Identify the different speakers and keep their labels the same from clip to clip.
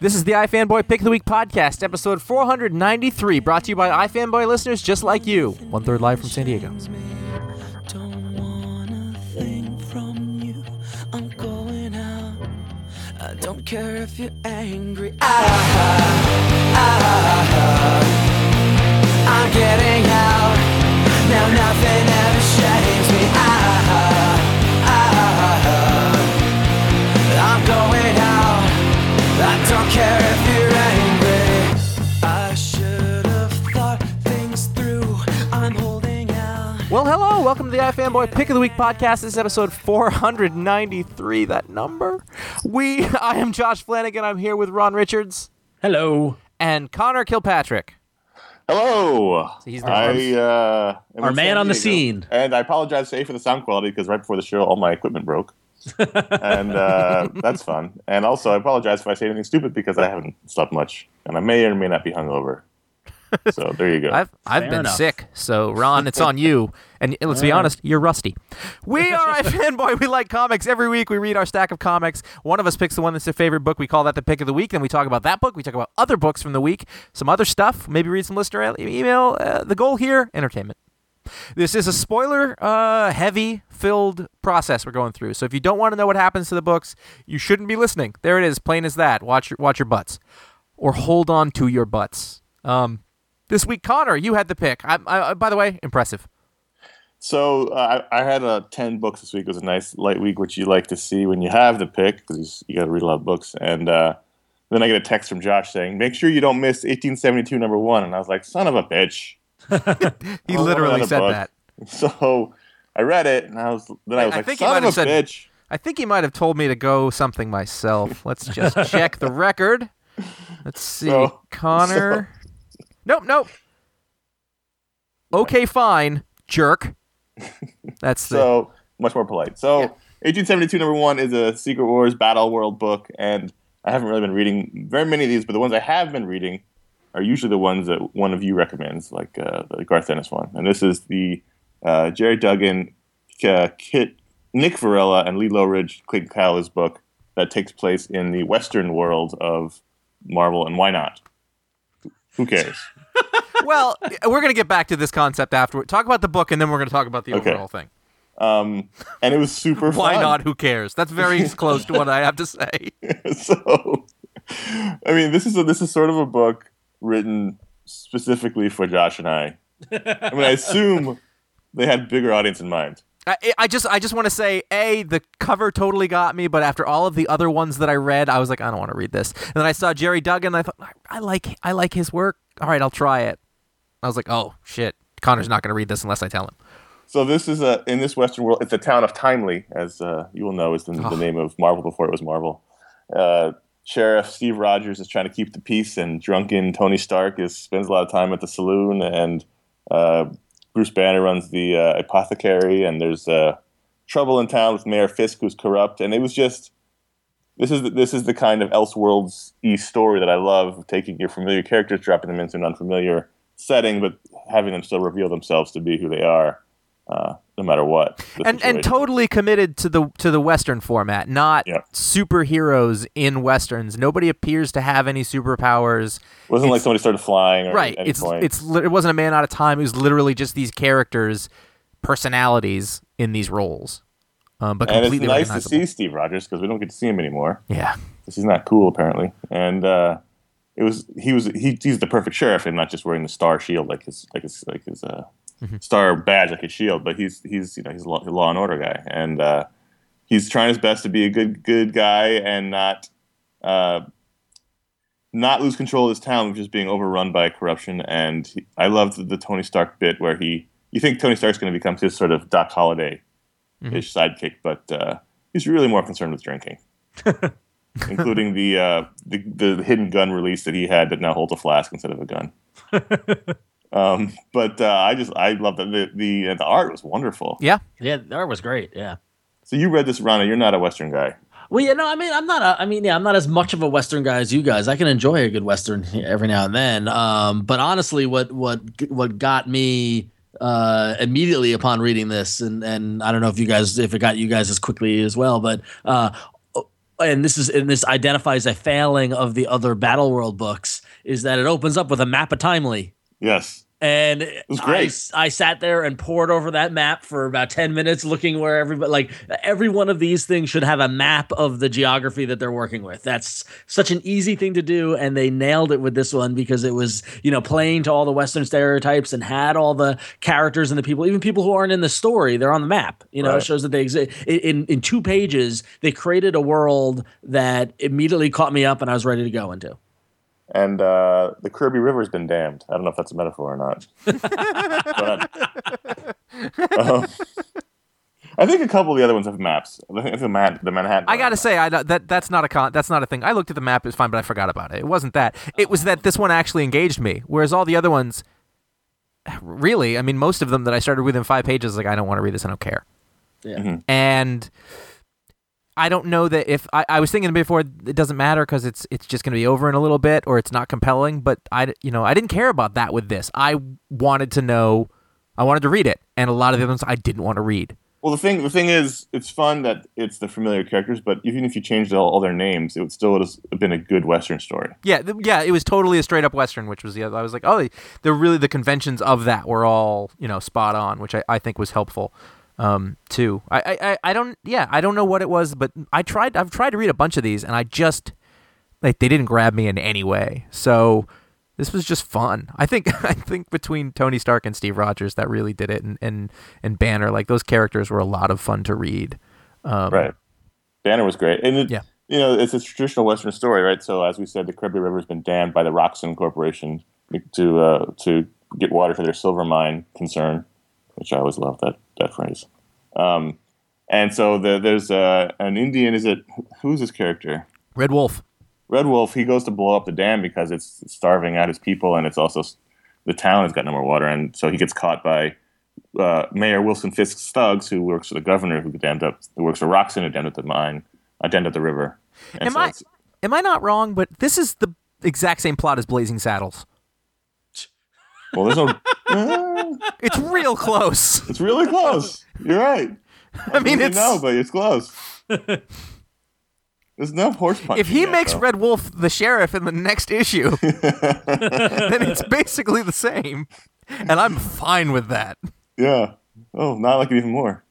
Speaker 1: This is the iFanboy Pick of the Week podcast, episode 493, brought to you by iFanboy listeners just like you. One third live from San Diego.
Speaker 2: Don't care if you're angry. Ah, ah, I'm getting out. Now nothing ever me. Ah, ah, I'm going out.
Speaker 1: Well, hello. Welcome to the iFanboy Pick of the Week podcast. This is episode 493, that number. We, I am Josh Flanagan. I'm here with Ron Richards
Speaker 3: Hello.
Speaker 1: and Conor Kilpatrick.
Speaker 4: Hello.
Speaker 1: He's the
Speaker 4: I uh, am
Speaker 3: Our
Speaker 4: in
Speaker 3: man
Speaker 4: San
Speaker 3: on the
Speaker 4: Diego.
Speaker 3: scene.
Speaker 4: and I apologize today for the sound quality because right before the show, all my equipment broke, and uh, that's fun. And also, I apologize if I say anything stupid because I haven't slept much, and I may or may not be hungover. So there you go.
Speaker 1: I've I've
Speaker 3: Fair
Speaker 1: been
Speaker 3: enough.
Speaker 1: sick, so Ron, it's on you. And let's be honest, you're rusty. We are iFanboy. We like comics. Every week we read our stack of comics. One of us picks the one that's their favorite book. We call that the pick of the week. Then we talk about that book. We talk about other books from the week, some other stuff. Maybe read some listener email. Uh, the goal here, entertainment. This is a spoiler uh, heavy filled process we're going through. So if you don't want to know what happens to the books, you shouldn't be listening. There it is, plain as that. Watch your watch your butts, or hold on to your butts. Um, this week, Conor, you had the pick. I, I, by the way, impressive.
Speaker 4: So uh, I, I had uh, ten books this week. It was a nice light week, which you like to see when you have the pick because you got to read a lot of books. And uh, then I get a text from Josh saying, "Make sure you don't miss 1872 number one." And I was like, "Son of a bitch!"
Speaker 1: He literally said
Speaker 4: book.
Speaker 1: that.
Speaker 4: So I read it, and I was then I was
Speaker 1: I
Speaker 4: like,
Speaker 1: think he
Speaker 4: "Son of a
Speaker 1: said-
Speaker 4: bitch!"
Speaker 1: I think he might have told me to go something myself. Let's just check the record. Let's see,
Speaker 4: So-
Speaker 1: Conor. Nope, nope. Okay, fine, jerk. That's the.
Speaker 4: so much more polite. So,
Speaker 1: Yeah.
Speaker 4: 1872 number one is a Secret Wars Battle World book, and I haven't really been reading very many of these, but the ones I have been reading are usually the ones that one of you recommends, like uh, the Garth Ennis one. And this is the uh, Gerry Duggan, uh, Kit, Nik Virella, and Lee Loughridge, Clayton Cowles book that takes place in the Western world of Marvel, and why not? Who cares?
Speaker 1: well, we're gonna get back to this concept afterward. Talk about the book, and then we're gonna talk about the
Speaker 4: Okay.
Speaker 1: overall thing.
Speaker 4: Um, and it was super fun.
Speaker 1: Why
Speaker 4: fun.
Speaker 1: not? Who cares? That's very close to what I have to say.
Speaker 4: so I mean this is a, this is sort of a book written specifically for Josh and I. I mean I assume they had bigger audience in mind.
Speaker 1: I, I just I just want to say a the cover totally got me, but after all of the other ones that I read, I was like I don't want to read this. And then I saw Gerry Duggan. I thought I- I like I like his work. All right, I'll try it. I was like, oh shit, Conor's not going to read this unless I tell him.
Speaker 4: So this is a in this Western world. It's a town of Timely, as uh, you will know, is the,
Speaker 1: Oh.
Speaker 4: the name of Marvel before it was Marvel. Uh, Sheriff Steve Rogers is trying to keep the peace, and drunken Tony Stark is spends a lot of time at the saloon, and uh, Bruce Banner runs the uh, apothecary, and there's uh, trouble in town with Mayor Fisk, who's corrupt, and it was just this is the, this is the kind of Elseworlds e story that I love, taking your familiar characters, dropping them into an unfamiliar setting, but having them still reveal themselves to be who they are. Uh, no matter what.
Speaker 1: And and totally committed to the to the Western format, not
Speaker 4: Yeah.
Speaker 1: superheroes in westerns. Nobody appears to have any superpowers.
Speaker 4: it wasn't like somebody started flying or
Speaker 1: Right. It's
Speaker 4: point.
Speaker 1: it's it wasn't a man out of time. It was literally just these characters, personalities in these roles. Um, but
Speaker 4: and it's nice to see Steve Rogers because we don't get to see him anymore
Speaker 1: Yeah.
Speaker 4: he's not cool apparently. And uh, it was he was he, he's the perfect sheriff and not just wearing the star shield like his like his like his uh,
Speaker 1: Mm-hmm.
Speaker 4: star badge like his shield, but he's he's you know he's a law, a law and order guy and uh, he's trying his best to be a good good guy and not uh, not lose control of his town, which is being overrun by corruption. And he, I loved the, the Tony Stark bit where he you think Tony Stark's going to become his sort of Doc Holliday ish sidekick, but uh, he's really more concerned with drinking, including the, uh, the the hidden gun release that he had that now holds a flask instead of a gun. um, but uh, I just I love that the the, uh, the art was wonderful.
Speaker 1: Yeah.
Speaker 3: Yeah, the art was great. Yeah.
Speaker 4: So you read this, Rana? You're not a Western guy.
Speaker 3: Well, you know, I mean, I'm not. A, I mean, yeah, I'm not as much of a Western guy as you guys. I can enjoy a good Western every now and then. Um, but honestly, what what what got me uh, immediately upon reading this, and and I don't know if you guys if it got you guys as quickly as well, but uh, and this is and this identifies a failing of the other Battle World books is that it opens up with a map of Timely.
Speaker 4: Yes.
Speaker 3: And
Speaker 4: it
Speaker 3: was
Speaker 4: great.
Speaker 3: I sat there and poured over that map for about 10 minutes looking where everybody like every one of these things should have a map of the geography that they're working with. That's such an easy thing to do and they nailed it with this one because it was, you know, playing to all the western stereotypes and had all the characters and the people, even people who aren't in the story, they're on the map. You know, it shows that they exist. In in two pages, they created a world that immediately caught me up and I was ready to go into.
Speaker 4: And uh, the Kirby River's been dammed. I don't know if that's a metaphor or not. but, um, I think a couple of the other ones have maps. I think the, Man- the Manhattan.
Speaker 1: I gotta say, I that that's not a con. That's not a thing. I looked at the map; it's fine, but I forgot about it. It wasn't that. It was that this one actually engaged me, whereas all the other ones, really, I mean, most of them that I started within five pages, like I don't want to read this. I don't care.
Speaker 3: Yeah.
Speaker 1: And I don't know that if I, I was thinking before, it doesn't matter because it's it's just going to be over in a little bit, or it's not compelling. But I, you know, I didn't care about that with this. I wanted to know, I wanted to read it, and a lot of the other ones I didn't want to read.
Speaker 4: Well, the thing the thing is, it's fun that it's the familiar characters, but even if you changed all, all their names, it would still have been a good Western story.
Speaker 1: Yeah, th- yeah, it was totally a straight up western, which was the other. I was like, oh, they're really the conventions of that were all you know spot on, which I, I think was helpful um, too. I, I I- don't yeah I don't know what it was, but I tried I've tried to read a bunch of these and I just like they didn't grab me in any way. So this was just fun. I think I think between Tony Stark and Steve Rogers that really did it, and and and Banner like those characters were a lot of fun to read. Um,
Speaker 4: Right. Banner was great, and it,
Speaker 1: Yeah.
Speaker 4: you know, it's a traditional Western story, right? So, as we said, the Kirby River has been dammed by the Roxxon Corporation to uh, to get water for their silver mine concern, which I always love that that phrase. Um, and so the, there's uh, an Indian. Is it who's his character?
Speaker 1: Red Wolf.
Speaker 4: Red Wolf. He goes to blow up the dam because it's starving out his people, and it's also the town has got no more water, and so he gets caught by uh, Mayor Wilson Fisk thugs, who works for the governor, who dammed up, who works for Roxxon, who dammed up the mine, uh, dammed up the river. And
Speaker 1: Am
Speaker 4: so
Speaker 1: I am I not wrong? But this is the exact same plot as Blazing Saddles.
Speaker 4: well, there's no. Uh,
Speaker 1: It's real close.
Speaker 4: it's really close. You're right.
Speaker 1: I mean, it's
Speaker 4: no, but it's close. There's no horse punching.
Speaker 1: if he
Speaker 4: yet,
Speaker 1: makes
Speaker 4: though.
Speaker 1: Red Wolf the sheriff in the next issue, then it's basically the same, and I'm fine with that.
Speaker 4: Yeah. Oh, now I like it even more.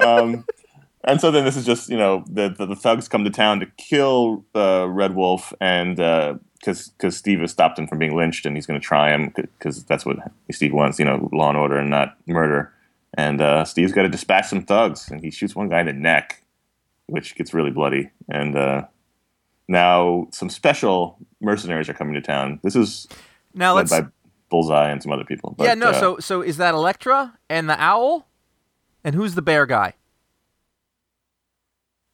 Speaker 4: um, and so then this is just you know the, the the thugs come to town to kill uh, Red Wolf, and because because Steve has stopped him from being lynched, and he's going to try him because that's what Steve wants, you know, law and order and not murder. And uh, Steve's got to dispatch some thugs, and he shoots one guy in the neck, which gets really bloody. And uh, now some special mercenaries are coming to town. This is
Speaker 1: Now
Speaker 4: led
Speaker 1: let's.
Speaker 4: by Bullseye and some other people. But,
Speaker 1: yeah, no.
Speaker 4: uh,
Speaker 1: So so is that Elektra and the owl, and who's the bear guy?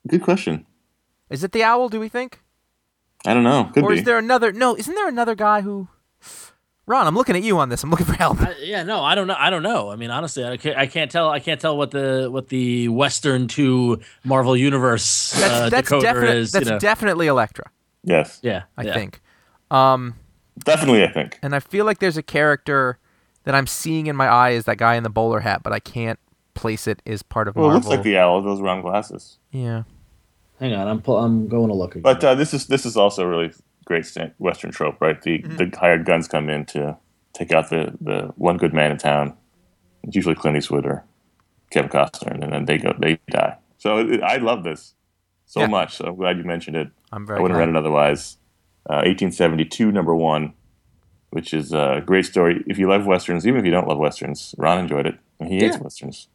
Speaker 4: good question.
Speaker 1: Is it the owl? Do we think,
Speaker 4: I don't know. Could
Speaker 1: or
Speaker 4: be.
Speaker 1: is there another? No, isn't there another guy who? Ron, I'm looking at you on this. I'm looking for help.
Speaker 3: I, yeah, no, I don't know. I don't know. I mean, honestly, I can't, I can't tell. I can't tell what the what the Western to Marvel Universe
Speaker 1: That's
Speaker 3: uh,
Speaker 1: that's
Speaker 3: decoder
Speaker 1: definite,
Speaker 3: is.
Speaker 1: That's
Speaker 3: you know.
Speaker 1: definitely Elektra.
Speaker 4: yes,
Speaker 3: yeah,
Speaker 1: I
Speaker 3: yeah.
Speaker 1: think. Um,
Speaker 4: definitely. I think.
Speaker 1: and I feel like there's a character that I'm seeing in my eye is that guy in the bowler hat, but I can't place it as part of
Speaker 4: Well, it looks like the owl with those round glasses.
Speaker 1: yeah.
Speaker 3: Hang on, I'm pull, I'm going to look again.
Speaker 4: But uh, this is this is also a really great Western trope, right? The
Speaker 1: Mm-hmm.
Speaker 4: the hired guns come in to take out the, the one good man in town. It's usually Clint Eastwood or Kevin Costner, and then they go they die. So it, I love this so
Speaker 1: Yeah.
Speaker 4: much. So I'm glad you mentioned it.
Speaker 1: I'm very.
Speaker 4: I wouldn't have
Speaker 1: glad.
Speaker 4: read it otherwise. Uh, 1872, number one, which is a great story. If you love westerns, even if you don't love westerns, Ron enjoyed it, and he hates westerns.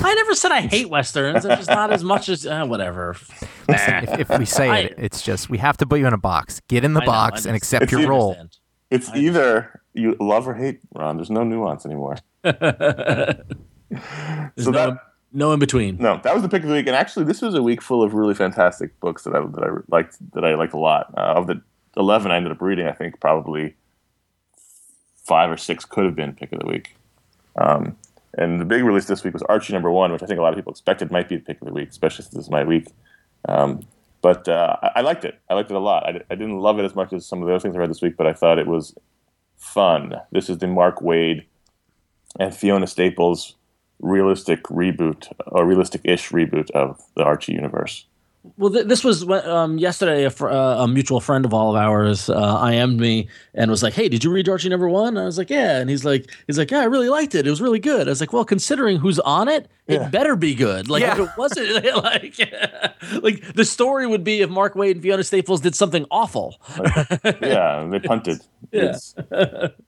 Speaker 3: I never said I hate westerns. I'm just not as much as uh, whatever.
Speaker 1: if, if we say
Speaker 3: I-
Speaker 1: it, it's just we have to put you in a box. Get in the
Speaker 3: I
Speaker 1: box
Speaker 3: I
Speaker 1: and accept
Speaker 4: It's
Speaker 1: your
Speaker 4: either-
Speaker 1: role.
Speaker 3: Understand.
Speaker 4: It's either you love or hate Ron. There's no nuance anymore.
Speaker 3: There's
Speaker 4: So
Speaker 3: no,
Speaker 4: that-
Speaker 3: no in between.
Speaker 4: No, that was the pick of the week, and actually, this was a week full of really fantastic books that I that I liked that I liked a lot. Uh, of the eleven I ended up reading, I think probably five or six could have been pick of the week. Um, and the big release this week was Archie number one, which I think a lot of people expected might be the pick of the week, especially since this is my week. Um, but uh, I, I liked it. I liked it a lot. I, I didn't love it as much as some of the other things I read this week, but I thought it was fun. This is the Mark Waid and Fiona Staples realistic reboot or realistic-ish reboot of the Archie universe.
Speaker 3: Well, th- this was um, yesterday. A, fr- uh, a mutual friend of all of ours uh, IM'd me and was like, "Hey, did you read Archie number one?" I was like, "Yeah," and he's like, "He's like, yeah, I really liked it. It was really good." I was like, "Well, considering who's on it,
Speaker 4: Yeah.
Speaker 3: it better be good. Like, if it wasn't, like, like the story would be if Mark Waid and Fiona Staples did something awful."
Speaker 4: yeah, they punted.
Speaker 3: Yeah.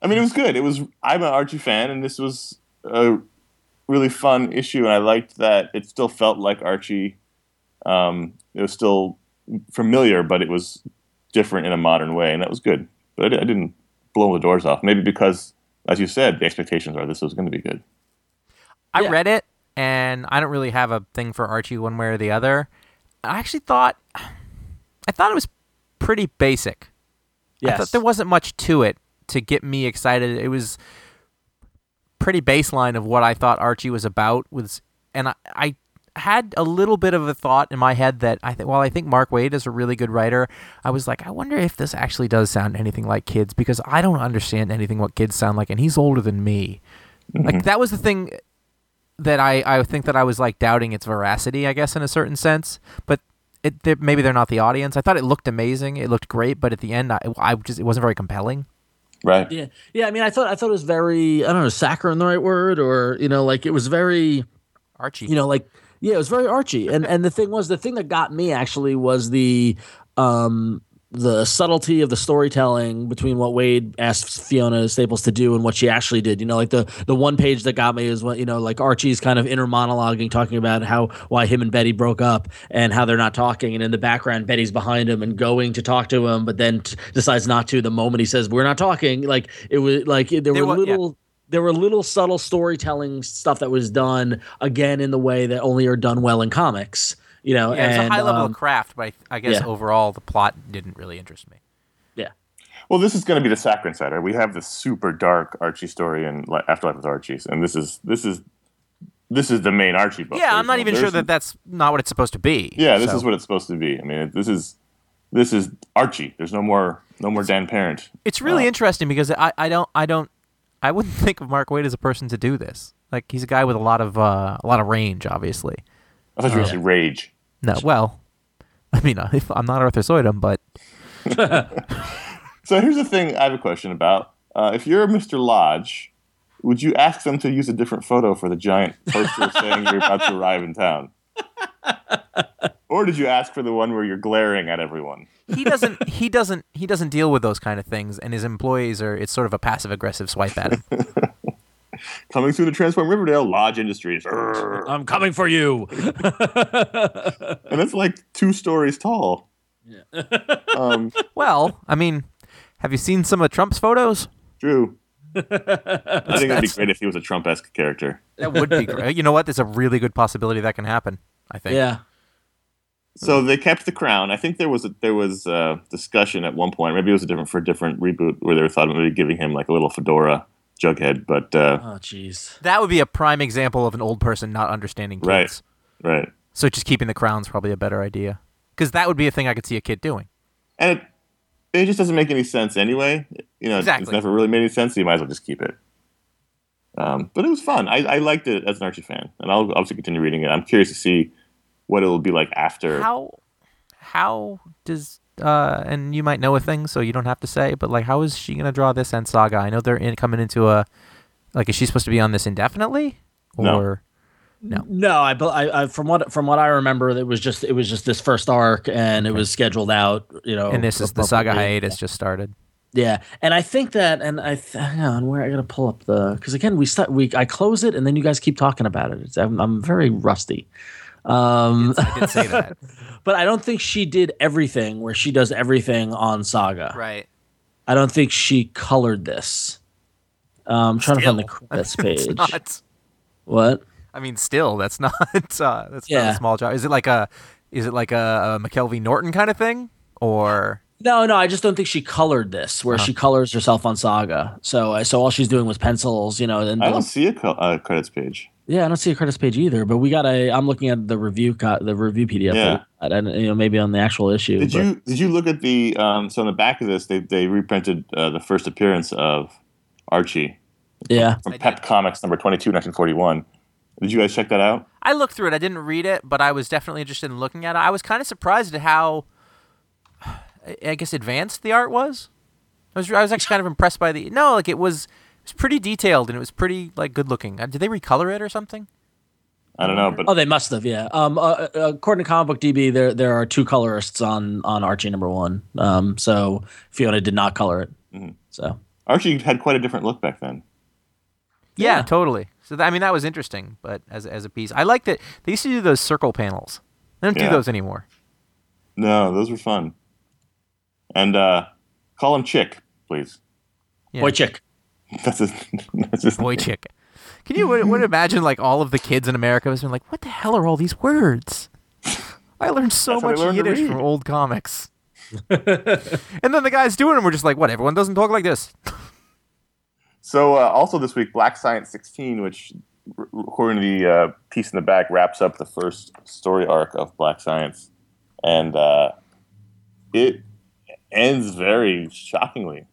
Speaker 4: I mean, it was good. It was. I'm an Archie fan, and this was a really fun issue, and I liked that it still felt like Archie. Um, it was still familiar, but it was different in a modern way, and that was good. But I, I didn't blow the doors off. Maybe because, as you said, the expectations are this was going to be good.
Speaker 1: I
Speaker 3: Yeah.
Speaker 1: read it, and I don't really have a thing for Archie one way or the other. I actually thought, I thought it was pretty basic. I thought
Speaker 3: Yes.
Speaker 1: there wasn't much to it to get me excited. It was pretty baseline of what I thought Archie was about. Was and I, I had a little bit of a thought in my head that I think while I think Mark Waid is a really good writer, I was like, I wonder if this actually does sound anything like kids because I don't understand anything what kids sound like, and he's older than me. Mm-hmm. Like that was the thing that I, I think that I was like doubting its veracity, I guess, in a certain sense. But it they're, maybe they're not the audience. I thought it looked amazing. It looked great, but at the end, I, I just it wasn't very compelling.
Speaker 4: Right.
Speaker 3: Yeah, yeah. I mean, I thought I thought it was very I don't know, saccharine the right word, or you know, like it was very
Speaker 1: Archie,
Speaker 3: you know like yeah it was very archie and and the thing was the thing that got me actually was the um the subtlety of the storytelling between what Waid asked Fiona Staples to do and what she actually did. You know, like the the one page that got me is what you know, like Archie's kind of inner monologuing, talking about how why him and Betty broke up and how they're not talking, and in the background Betty's behind him and going to talk to him, but then t- decides not to the moment he says we're not talking. Like it was like there
Speaker 1: There
Speaker 3: were
Speaker 1: little. yeah.
Speaker 3: Little there were little subtle storytelling stuff that was done again in the way that only are done well in comics. You know,
Speaker 1: yeah, it's a high level
Speaker 3: um,
Speaker 1: of craft, but I, I guess
Speaker 3: yeah.
Speaker 1: overall the plot didn't really interest me.
Speaker 3: yeah,
Speaker 4: Well, this is going to be the Saccharine Cider. We have the super dark Archie story in Li- Afterlife with Archie's, and this is this is this is the main Archie book.
Speaker 1: Yeah,
Speaker 4: There's
Speaker 1: I'm not
Speaker 4: no-
Speaker 1: even sure that that's not what it's supposed to be.
Speaker 4: Yeah, this
Speaker 1: So-
Speaker 4: is what it's supposed to be. I mean, this is this is Archie. There's no more no more Dan Parent.
Speaker 1: It's really
Speaker 4: Uh,
Speaker 1: interesting because I, I don't I don't I wouldn't think of Mark Waid as a person to do this. Like he's a guy with a lot of uh, a lot of range, obviously.
Speaker 4: I thought you were going to say Rage.
Speaker 1: No, well, I mean, I'm not Arthur Suydam, but
Speaker 4: So here's the thing I have a question about. Uh, if you're Mr. Lodge, would you ask them to use a different photo for the giant poster saying you're about to arrive in town? Or did you ask for the one where you're glaring at everyone?
Speaker 1: he doesn't he doesn't he doesn't deal with those kind of things, and his employees are it's sort of a passive aggressive swipe at him.
Speaker 4: Coming through the Transform Riverdale Lodge Industries. Urgh.
Speaker 3: I'm coming for you.
Speaker 4: And it's like two stories tall. um,
Speaker 1: well, I mean, have you seen some of Trump's photos?
Speaker 4: Drew. I think it'd be great if he was a Trump esque character.
Speaker 1: That would be great. You know what? There's a really good possibility that can happen. I think.
Speaker 3: yeah,
Speaker 4: So they kept the crown. I think there was a, there was a discussion at one point. Maybe it was a different for a different reboot where they were thought of maybe giving him like a little fedora jughead. But uh,
Speaker 3: oh jeez.
Speaker 1: That would be a prime example of an old person not understanding kids.
Speaker 4: Right. right,
Speaker 1: So just keeping the crown's probably a better idea. Because that would be a thing I could see a kid doing.
Speaker 4: and it it just doesn't make any sense anyway. You know, it's never really made any sense. So you might as well just keep it. Um, but it was fun. I, I liked it as an Archie fan, and I'll obviously continue reading it. I'm curious to see what it'll be like after.
Speaker 1: How how does uh and you might know a thing so you don't have to say, but like how is she gonna draw this end saga? I know they're in, coming into a like is she supposed to be on this indefinitely?
Speaker 4: No.
Speaker 1: Or no.
Speaker 3: No, I, bel- I, I from what from what I remember, it was just it was just this first arc, and it was scheduled out. You know,
Speaker 1: And this is the saga
Speaker 3: appropriately.
Speaker 1: hiatus just started.
Speaker 3: Yeah, and I think that, and I th- hang on, where I gotta pull up the because again we start we I close it and then you guys keep talking about it. It's, I'm, I'm very rusty. Um,
Speaker 1: I did say that.
Speaker 3: but I don't think she did everything where she does everything on Saga.
Speaker 1: right.
Speaker 3: I don't think she colored this. Um, I'm trying to find the
Speaker 1: Still.
Speaker 3: credits
Speaker 1: It's
Speaker 3: page.
Speaker 1: not
Speaker 3: What?
Speaker 1: I mean still that's not uh that's not a small job. Is it like a is it like a, a McKelvey Norton kind of thing? Or
Speaker 3: No, no, I just don't think she colored this
Speaker 1: Uh-huh.
Speaker 3: where she colors herself on Saga. So, uh, so all she's doing was pencils, you know. And
Speaker 4: I don't see a co- uh, credits page.
Speaker 3: Yeah, I don't see a credits page either. But we got a. I'm looking at the review, co- the review PDF.
Speaker 4: Yeah.
Speaker 3: that- and you know, maybe on the actual issue.
Speaker 4: Did
Speaker 3: but-
Speaker 4: you did you look at the um, so on the back of this they they reprinted uh, the first appearance of Archie
Speaker 3: Yeah.
Speaker 4: from
Speaker 1: I
Speaker 4: Pep
Speaker 1: did.
Speaker 4: Comics number 22 1941 Did you guys check that out?
Speaker 1: I looked through it. I didn't read it, but I was definitely interested in looking at it. I was kind of surprised at how, I- I guess, advanced the art was. I was I was actually kind of impressed by the no, like it was it was pretty detailed and it was pretty like good looking. Uh, Did they recolor it or something?
Speaker 4: I don't know, but
Speaker 3: Oh, they must have, yeah. Um, uh, uh, according to Comic Book DB, there there are two colorists on on Archie number one. Um, so Fiona did not color it.
Speaker 4: Mm-hmm.
Speaker 3: So
Speaker 4: Archie had quite a different look back then.
Speaker 1: Yeah,
Speaker 3: Yeah.
Speaker 1: totally. So that, I mean that was interesting, but as as a piece, I like that They used to do those circle panels. They don't
Speaker 4: Yeah.
Speaker 1: do those anymore.
Speaker 4: No, those were fun. And uh, call him Chick, please.
Speaker 1: Yeah.
Speaker 3: boy chick.
Speaker 4: That's his. That's his
Speaker 1: Boy chick. Can you would, would imagine like all of the kids in America has been like, what the hell are all these words? I learned so
Speaker 4: That's how they
Speaker 1: much
Speaker 4: learn to
Speaker 1: Yiddish from old comics. and then the guys doing them were just like, what? Everyone doesn't talk like this.
Speaker 4: So uh, also this week, Black Science 16, which r- according to the uh, piece in the back, wraps up the first story arc of Black Science, and uh, it ends very shockingly.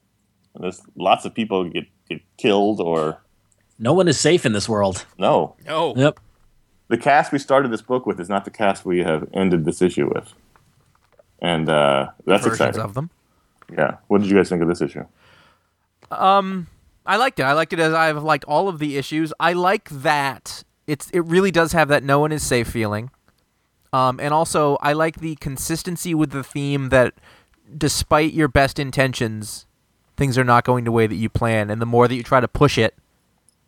Speaker 4: And there's lots of people get get killed or
Speaker 3: No one is safe in this world.
Speaker 4: no.
Speaker 1: No.
Speaker 3: Yep.
Speaker 4: The cast we started this book with is not the cast we have ended this issue with, and uh, that's
Speaker 1: Versions
Speaker 4: exciting.
Speaker 1: of them.
Speaker 4: Yeah. What did you guys think of this issue?
Speaker 1: Um, I liked it. I liked it as I've liked all of the issues. I like that it's it really does have that no one is safe feeling. Um, and also I like the consistency with the theme that despite your best intentions, things are not going the way that you plan, and the more that you try to push it,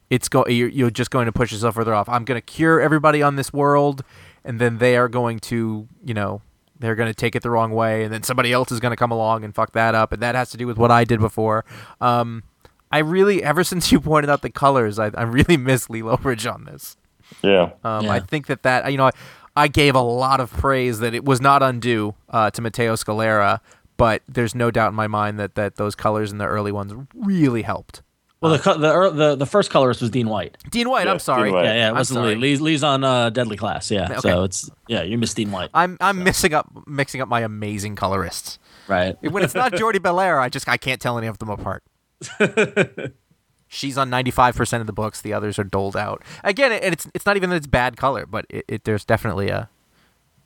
Speaker 1: it's go you're, you're just going to push yourself further off. I'm going to cure everybody on this world, and then they are going to you know they're going to take it the wrong way, and then somebody else is going to come along and fuck that up, and that has to do with what I did before. Um, I really, ever since you pointed out the colors, I, I really miss Lee Loughridge on this.
Speaker 4: Yeah.
Speaker 1: Um,
Speaker 3: Yeah.
Speaker 1: I think that that you know, I, I gave a lot of praise that it was not undue uh, to Matteo Scalera, but there's no doubt in my mind that that those colors in the early ones really helped.
Speaker 3: Well, the, the the the first colorist was Dean White.
Speaker 1: Dean White,
Speaker 4: Yeah,
Speaker 1: I'm sorry.
Speaker 4: White.
Speaker 3: Yeah, yeah, it
Speaker 1: I'm
Speaker 3: wasn't. Lee. Lee's, Lee's on uh, Deadly Class. Yeah,
Speaker 1: Okay.
Speaker 3: so it's yeah, you missed Dean White.
Speaker 1: I'm I'm mixing up mixing up my amazing colorists.
Speaker 3: right.
Speaker 1: When it's not Jordie Bellaire, I just I can't tell any of them apart. She's on 95% of the books. The others are doled out. Again, and it's it's not even that it's bad color, but it, it there's definitely a,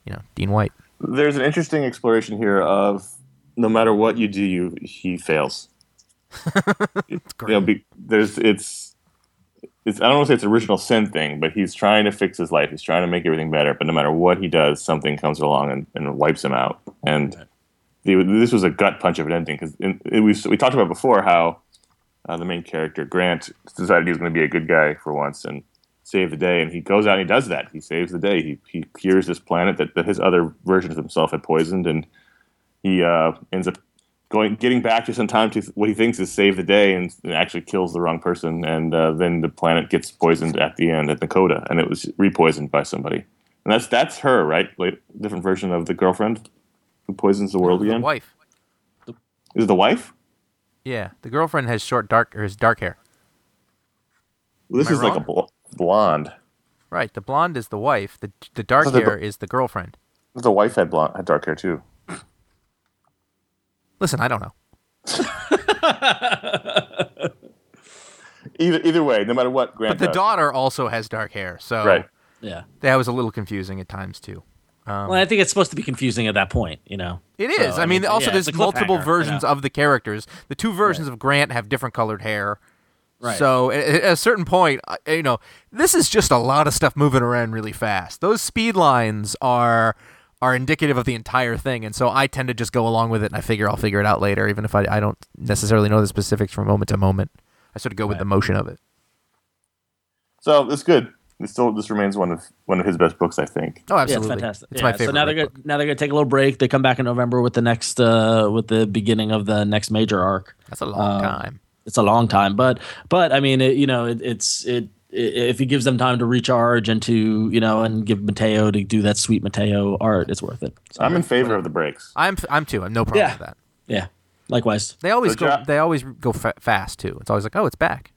Speaker 1: you know, Dean White.
Speaker 4: There's an interesting exploration here of no matter what you do, you he fails. you know, be, there's it's it's I don't want to say it's original sin thing, but he's trying to fix his life. He's trying to make everything better. But no matter what he does, something comes along and, and wipes him out. And the, this was a gut punch of an ending because we we talked about before how uh, the main character Grant decided he was going to be a good guy for once and save the day, and he goes out and he does that. He saves the day. He he cures this planet that, that his other versions of himself had poisoned, and he uh, ends up going getting back just in time to what he thinks is save the day, and, and actually kills the wrong person, and uh, then the planet gets poisoned at the end at Nakota, and it was repoisoned by somebody, and that's that's her, right? Like different version of the girlfriend who poisons the world
Speaker 1: The
Speaker 4: again.
Speaker 1: wife.
Speaker 4: Is it the wife?
Speaker 1: Yeah, the girlfriend has short dark or has dark hair.
Speaker 4: Well, this
Speaker 1: Am
Speaker 4: is like a bl- blonde.
Speaker 1: Right, the blonde is the wife. The the dark
Speaker 4: Oh, the-
Speaker 1: hair is the girlfriend.
Speaker 4: The wife had blonde, had dark hair too.
Speaker 1: Listen, I don't know.
Speaker 4: Either either way, no matter what Grant
Speaker 1: But the
Speaker 4: does.
Speaker 1: daughter also has dark hair, so
Speaker 4: Right.
Speaker 3: Yeah.
Speaker 1: that was a little confusing at times too.
Speaker 3: Well, I think it's supposed to be confusing at that point. You know.
Speaker 1: It is.
Speaker 3: So,
Speaker 1: is. I mean, also
Speaker 3: yeah,
Speaker 1: there's multiple versions
Speaker 3: you know?
Speaker 1: of the characters. The two versions of Grant have different colored hair.
Speaker 3: Right.
Speaker 1: So at, at a certain point, uh, you know, this is just a lot of stuff moving around really fast. Those speed lines are are indicative of the entire thing, and so I tend to just go along with it, and I figure I'll figure it out later, even if I, I don't necessarily know the specifics from moment to moment. I sort of go with the motion of it.
Speaker 4: So it's good. It still this remains one of one of his best books, I think.
Speaker 1: Oh,
Speaker 3: Yeah,
Speaker 1: absolutely.
Speaker 3: it's fantastic.
Speaker 1: It's
Speaker 3: Yeah,
Speaker 1: my favorite.
Speaker 3: So now they're
Speaker 1: Rick
Speaker 3: gonna now they're gonna take a little break. They come back in November with the next uh with the beginning of the next major arc.
Speaker 1: That's a long
Speaker 3: um,
Speaker 1: time.
Speaker 3: It's a long time, but but I mean, it, you know, it, it's it, i if he gives them time to recharge and to you know and give Matteo to do that sweet Matteo art, it's worth it. So,
Speaker 4: I'm in favor of the breaks.
Speaker 1: I'm I'm too. I'm no problem
Speaker 3: Yeah.
Speaker 1: with that.
Speaker 3: yeah, likewise.
Speaker 1: They always
Speaker 4: So
Speaker 1: go.
Speaker 4: Ja-
Speaker 1: they always go fa- fast too. It's always like, oh, it's back.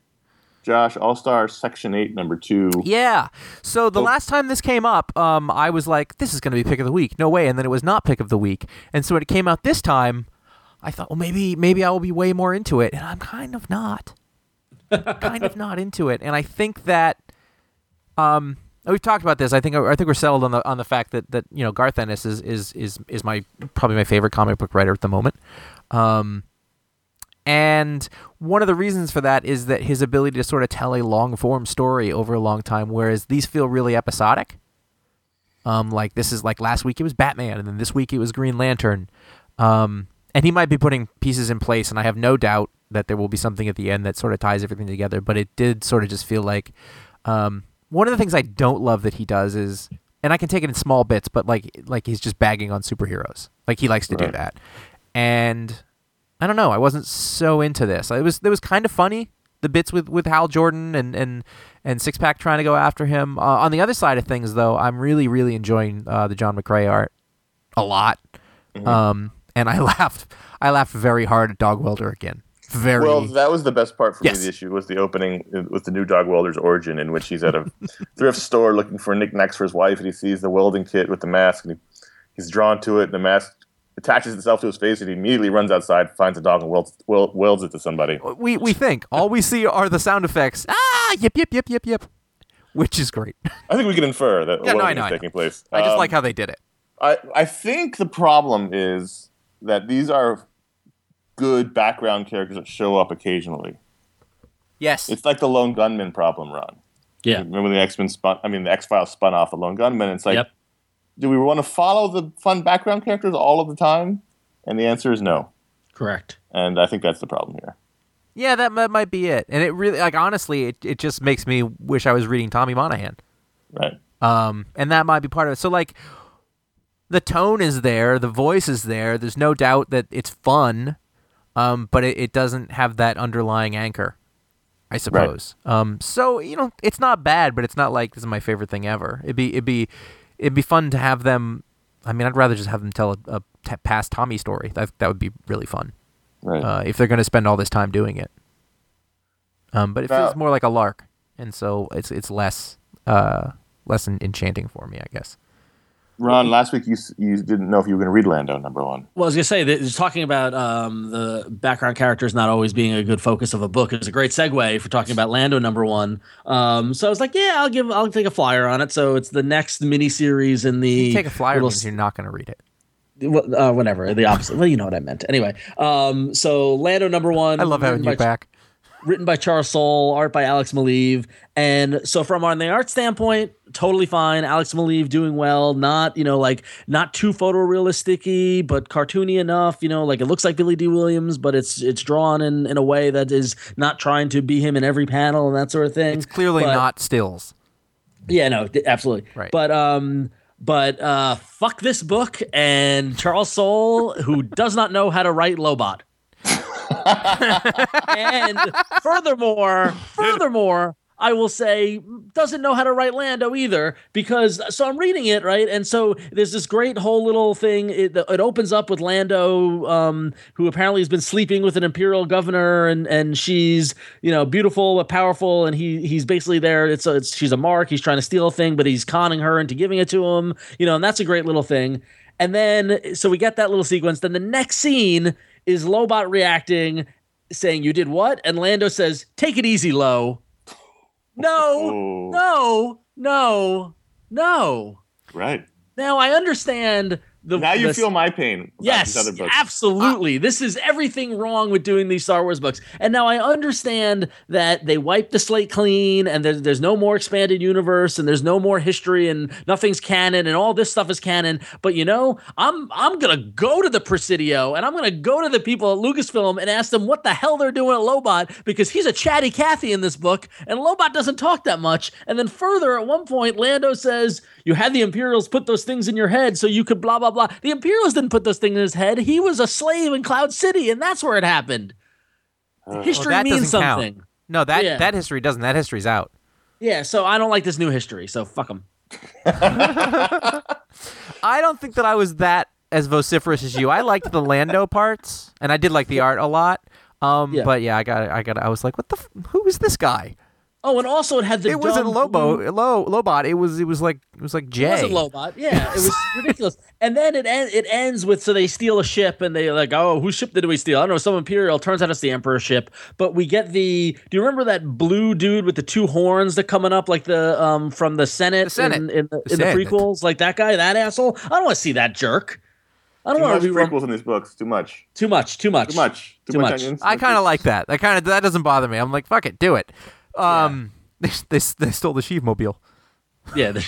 Speaker 4: Josh, All Star Section Eight, Number Two.
Speaker 1: Yeah. So the
Speaker 4: Oh.
Speaker 1: last time this came up, um, I was like, this is going to be pick of the week. No way. And then it was not pick of the week. And so when it came out this time, I thought, well, maybe maybe I will be way more into it, and I'm kind of not. Kind of not into it, and I think that, um, we've talked about this. I think I think we're settled on the on the fact that that you know Garth Ennis is is is is my probably my favorite comic book writer at the moment. Um, and one of the reasons for that is that his ability to sort of tell a long form story over a long time, whereas these feel really episodic. Um, like this is like last week it was Batman, and then this week it was Green Lantern. Um, and he might be putting pieces in place, and I have no doubt that there will be something at the end that sort of ties everything together. But it did sort of just feel like um, one of the things I don't love that he does is, and I can take it in small bits, but like like he's just bagging on superheroes. Like he likes to do that, and I don't know. I wasn't so into this. It was it was kind of funny the bits with, with Hal Jordan and and and Six Pack trying to go after him. Uh, on the other side of things, though, I'm really really enjoying uh, the John McCrea art a lot. Um, and I laughed. I laughed very hard at Dog Welder again. Very.
Speaker 4: Well, that was the best part for
Speaker 1: Yes.
Speaker 4: me. The issue was the opening uh, with the new dog welder's origin, in which he's at a thrift store looking for knickknacks for his wife, and he sees the welding kit with the mask, and he, he's drawn to it. And the mask attaches itself to his face, and he immediately runs outside, finds a dog, and welds, wel- welds it to somebody.
Speaker 1: we we think all we see are the sound effects. Ah, yip yip yip yip yip, which is great.
Speaker 4: I think we can infer that
Speaker 1: Yeah, no, I know, I
Speaker 4: is
Speaker 1: know.
Speaker 4: taking place.
Speaker 1: I just
Speaker 4: Um,
Speaker 1: like how they did it.
Speaker 4: I, I think the problem is that these are good background characters that show up occasionally.
Speaker 1: Yes.
Speaker 4: It's like the lone gunman problem, Ron.
Speaker 3: Yeah.
Speaker 4: Remember the X Men spun? I mean, the X Files spun off the lone gunman. It's like,
Speaker 3: Yep.
Speaker 4: do we want to follow the fun background characters all of the time? And the answer is no.
Speaker 3: Correct.
Speaker 4: And I think that's the problem here.
Speaker 1: yeah, that mi- might be it. And it really, like, honestly, it, it just makes me wish I was reading Tommy Monaghan.
Speaker 4: Right.
Speaker 1: Um, and that might be part of it. So, like, the tone is there, the voice is there. There's no doubt that it's fun, um, but it, it doesn't have that underlying anchor, I suppose. Um, so you know, it's not bad, but it's not like this is my favorite thing ever. It'd be it'd be it'd be fun to have them. I mean, I'd rather just have them tell a, a t- past Tommy story. That that would be really fun
Speaker 4: Right.
Speaker 1: uh, if they're going to spend all this time doing it. Um, but it feels more like a lark, and so it's it's less uh, less enchanting for me, I guess.
Speaker 4: Ron, last week you you didn't know if you were going to read Lando number one.
Speaker 3: Well, I was gonna say that talking about um, the background characters not always being a good focus of a book is a great segue for talking about Lando number one. Um, so I was like, yeah, I'll give, I'll take a flyer on it. So it's the next miniseries in the
Speaker 1: You take a flyer
Speaker 3: little
Speaker 1: means you're not going to read it.
Speaker 3: Wh- uh, whatever the opposite. Well, you know what I meant. Anyway, um, so Lando number one.
Speaker 1: I love having
Speaker 3: written
Speaker 1: you
Speaker 3: by-
Speaker 1: back.
Speaker 3: Written by Charles Soule, art by Alex Maleev, and so from on the art standpoint, totally fine. Alex Maleev doing well, not you know like not too photorealisticy, but cartoony enough. You know, like it looks like Billy Dee Williams, but it's it's drawn in in a way that is not trying to be him in every panel and that sort of thing.
Speaker 1: It's clearly
Speaker 3: But-
Speaker 1: not stills.
Speaker 3: yeah, no, absolutely.
Speaker 1: Right.
Speaker 3: But um but uh fuck this book and Charles Soule who does not know how to write Lobot. And furthermore, furthermore, I will say doesn't know how to write Lando either because so I'm reading it right? And so there's this great whole little thing. It, it opens up with Lando um, who apparently has been sleeping with an imperial governor and and she's you know beautiful but powerful. And he he's basically there. It's, a, it's she's a mark. He's trying to steal a thing but he's conning her into giving it to him you know and that's a great little thing. And then so we get that little sequence. Then the next scene is Lobot reacting saying you did what? And Lando says take it easy Lo. No,
Speaker 4: oh.
Speaker 3: no, no, no.
Speaker 4: Right.
Speaker 3: Now I understand the.
Speaker 4: Now you
Speaker 3: the-
Speaker 4: feel my pain
Speaker 3: Yes,
Speaker 4: these other books.
Speaker 3: absolutely. Ah. this is everything wrong with doing these Star Wars books. And now I understand that they wiped the slate clean and there's, there's no more expanded universe and there's no more history and nothing's canon and all this stuff is canon. But you know, I'm I'm gonna go to the Presidio and I'm gonna go to the people at Lucasfilm and ask them what the hell they're doing at Lobot because he's a chatty Cathy in this book and Lobot doesn't talk that much. And then further, at one point, Lando says, You had the Imperials put those things in your head so you could blah blah blah. The Imperials didn't put those things in his head. He was a slave in Cloud City, and that's where it happened. History
Speaker 1: Well, that
Speaker 3: means
Speaker 1: doesn't count.
Speaker 3: something.
Speaker 1: No, that
Speaker 3: Yeah.
Speaker 1: that history doesn't. That history's out.
Speaker 3: Yeah, so I don't like this new history, so fuck them.
Speaker 1: I don't think that I was that as vociferous as you. I liked the Lando parts, and I did like the art a lot. Um,
Speaker 3: Yeah.
Speaker 1: but yeah, I got, I got, I was like, what the, f- who is this guy?
Speaker 3: Oh, and also it had the
Speaker 1: it wasn't Lobo,
Speaker 3: blue-
Speaker 1: Lo, Lobot. It was it was like it was like Jay.
Speaker 3: It wasn't Lobot. Yeah, it was ridiculous. And then it en- it ends with so they steal a ship and they like, oh, whose ship did we steal? I don't know, some Imperial. Turns out it's the Emperor ship. But we get the. Do you remember that blue dude with the two horns that coming up like the um from the Senate,
Speaker 1: The Senate.
Speaker 3: in, in, the,
Speaker 1: The
Speaker 3: in the
Speaker 1: Senate.
Speaker 3: prequels? Like that guy, that asshole. I don't want to see that jerk. I don't
Speaker 4: Too
Speaker 3: want
Speaker 4: much
Speaker 3: to be
Speaker 4: prequels in these books. Too much.
Speaker 3: too much, too much,
Speaker 4: Too much. Too,
Speaker 3: Too
Speaker 4: much.
Speaker 3: much.
Speaker 1: I kind of like that. I kind of that doesn't bother me. I'm like, fuck it, do it. Um, they, they they stole the Sheev mobile.
Speaker 3: Yeah.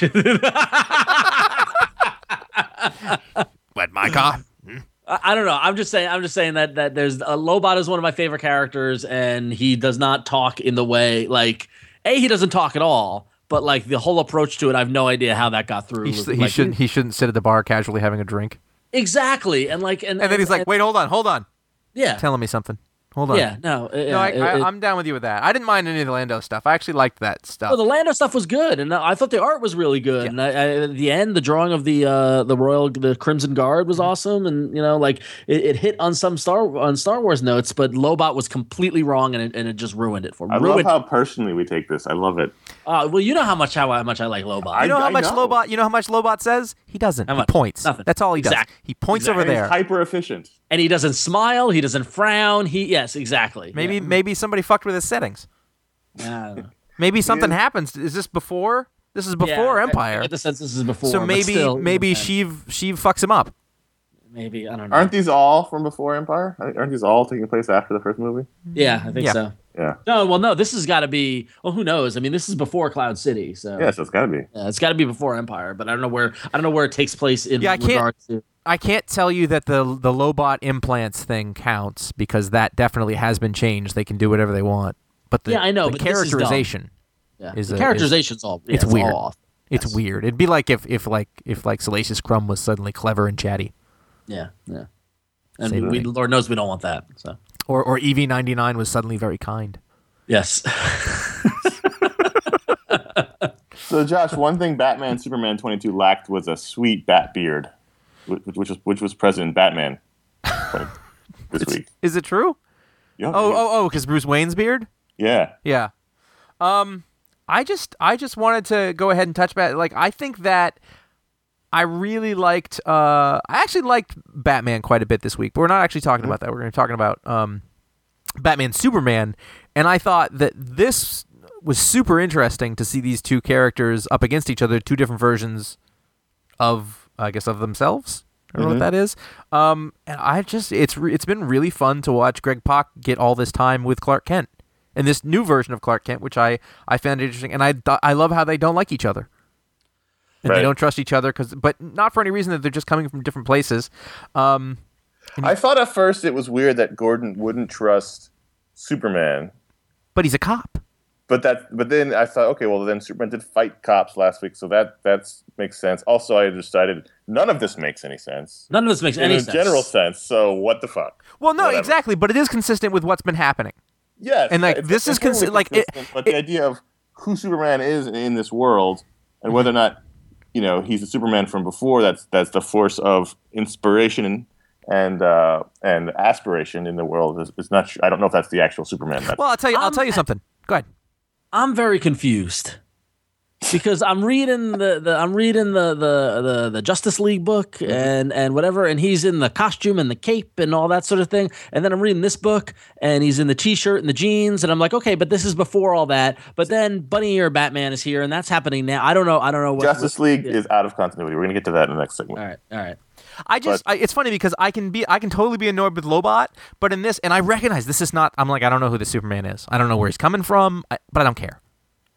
Speaker 1: What my car?
Speaker 3: I I don't know. I'm just saying. I'm just saying that that there's uh, Lobot is one of my favorite characters, and he does not talk in the way like a he doesn't talk at all. But like the whole approach to it, I have no idea how that got through.
Speaker 1: He, sh- he shouldn't he shouldn't sit at the bar casually having a drink.
Speaker 3: exactly, and like and
Speaker 1: And then he's like, wait, hold on, hold on,
Speaker 3: yeah,
Speaker 1: telling me something. Hold on.
Speaker 3: yeah, no, uh,
Speaker 1: No, I,
Speaker 3: it-
Speaker 1: I,
Speaker 3: it-
Speaker 1: I'm down with you with that. I didn't mind any of the Lando stuff. I actually liked that stuff.
Speaker 3: Oh, the Lando stuff was good, and I thought the art was really good. And I, I, at the end, the drawing of the uh, the royal, the Crimson Guard
Speaker 1: Mm-hmm.
Speaker 3: was awesome, and you know, like it, it hit on some Star on Star Wars notes, but Lobot was completely wrong, and it, and it just ruined it for me.
Speaker 4: I love how personally we take this. I love it.
Speaker 3: Uh, well, you know how much how, how much I like Lobot.
Speaker 1: you know how
Speaker 4: I
Speaker 1: much
Speaker 4: know.
Speaker 1: Lobot? You know how much Lobot says? He doesn't. He points.
Speaker 3: Nothing.
Speaker 1: That's all he does.
Speaker 3: Exact-
Speaker 1: He points
Speaker 3: exactly.
Speaker 1: over
Speaker 4: And he's
Speaker 1: there.
Speaker 4: hyper efficient.
Speaker 3: and he doesn't smile. He doesn't frown. He yes, exactly.
Speaker 1: Maybe
Speaker 3: Yeah.
Speaker 1: maybe somebody fucked with his settings.
Speaker 3: I don't know.
Speaker 1: Maybe something
Speaker 4: is-
Speaker 1: happens. Is this before? This is before
Speaker 3: I-
Speaker 1: Empire.
Speaker 3: I get the sense this is before.
Speaker 1: so
Speaker 3: but
Speaker 1: maybe
Speaker 3: still,
Speaker 1: maybe
Speaker 3: yeah,
Speaker 1: Sheev Sheev fucks him up.
Speaker 3: maybe I don't know.
Speaker 4: Aren't these all from before Empire? Aren't these all taking place after the first movie?
Speaker 3: yeah, I think
Speaker 1: Yeah.
Speaker 3: so.
Speaker 4: Yeah.
Speaker 3: No, well, no. This has got to be. Well, who knows? I mean, this is before Cloud City, so
Speaker 4: Yeah, so it's got to be.
Speaker 3: Yeah, it's got to be before Empire, but I don't know where. I don't know where it takes place in
Speaker 1: Yeah, I can't-
Speaker 3: regards to.
Speaker 1: I can't tell you that the the Lobot implants thing counts because that definitely has been changed. They can do whatever they want. But the,
Speaker 3: Yeah, I know,
Speaker 1: the
Speaker 3: but this is
Speaker 1: characterization
Speaker 3: Yeah,
Speaker 1: is
Speaker 3: the
Speaker 1: a- is-
Speaker 3: characterization's all. Yeah,
Speaker 1: it's
Speaker 3: all
Speaker 1: weird.
Speaker 3: off.
Speaker 1: it's
Speaker 3: Yes.
Speaker 1: weird. It'd be like if if like if like Salacious Crumb was suddenly clever and chatty.
Speaker 3: Yeah, yeah. And
Speaker 1: Same
Speaker 3: we,
Speaker 1: thing.
Speaker 3: Lord knows we don't want that. So
Speaker 1: Or or EV99 was suddenly very kind.
Speaker 3: yes,
Speaker 4: So, Josh, one thing Batman Superman 22 lacked was a sweet bat beard, which, which was which was present in Batman 20 this week.
Speaker 1: Is it true?
Speaker 4: Yeah,
Speaker 1: Oh oh oh, because Bruce Wayne's beard.
Speaker 4: yeah.
Speaker 1: Yeah. Um, I just I just wanted to go ahead and touch back. Like I think that I really liked. Uh, I actually liked Batman quite a bit this week, but we're not actually talking about that. We're going to be talking about um, Batman Superman, and I thought that this was super interesting to see these two characters up against each other, two different versions of I guess of themselves. I don't know what that is. Um, and I just it's re- it's been really fun to watch Greg Pak get all this time with Clark Kent and this new version of Clark Kent, which I I found interesting, and I I love how they don't like each other. And they don't trust each other because, but not for any reason that they're just coming from different places. Um,
Speaker 4: I thought at first it was weird that Gordon wouldn't trust Superman,
Speaker 1: but he's a cop.
Speaker 4: but that but then I thought, okay, well then Superman did fight cops last week, so that that's makes sense. Also, I decided none of this makes any sense
Speaker 3: none of this makes
Speaker 4: in
Speaker 3: any
Speaker 4: a
Speaker 3: sense.
Speaker 4: general sense. So what the fuck?
Speaker 1: Well, no,
Speaker 4: Whatever.
Speaker 1: exactly, but it is consistent with what's been happening.
Speaker 4: Yes,
Speaker 1: And, like, this is
Speaker 4: it's totally
Speaker 1: consi- like, it-
Speaker 4: consistent, but the idea of who Superman is in this world and whether or not you know he's a Superman from before that's that's the force of inspiration and and uh, and aspiration in the world is, is not. Sure. I don't know if that's the actual Superman. That's,
Speaker 1: Well, I'll tell you. I'll
Speaker 3: Um,
Speaker 1: tell you something. Go ahead.
Speaker 3: I'm very confused because I'm reading the, the I'm reading the, the the the Justice League book
Speaker 1: Mm-hmm.
Speaker 3: and and whatever, and he's in the costume and the cape and all that sort of thing. And then I'm reading this book, and he's in the t-shirt and the jeans, and I'm like, okay, but this is before all that. But then Bunny Ear Batman is here, and that's happening now. I don't know. I don't know what
Speaker 4: Justice League
Speaker 3: yeah.
Speaker 4: is out of continuity. We're gonna get to that in the next segment.
Speaker 3: All right, all right.
Speaker 1: I just I, it's funny because I can be I can totally be annoyed with Lobot, but in this and I recognize this is not I'm like I don't know who the Superman is. I don't know where he's coming from, I, but I don't care.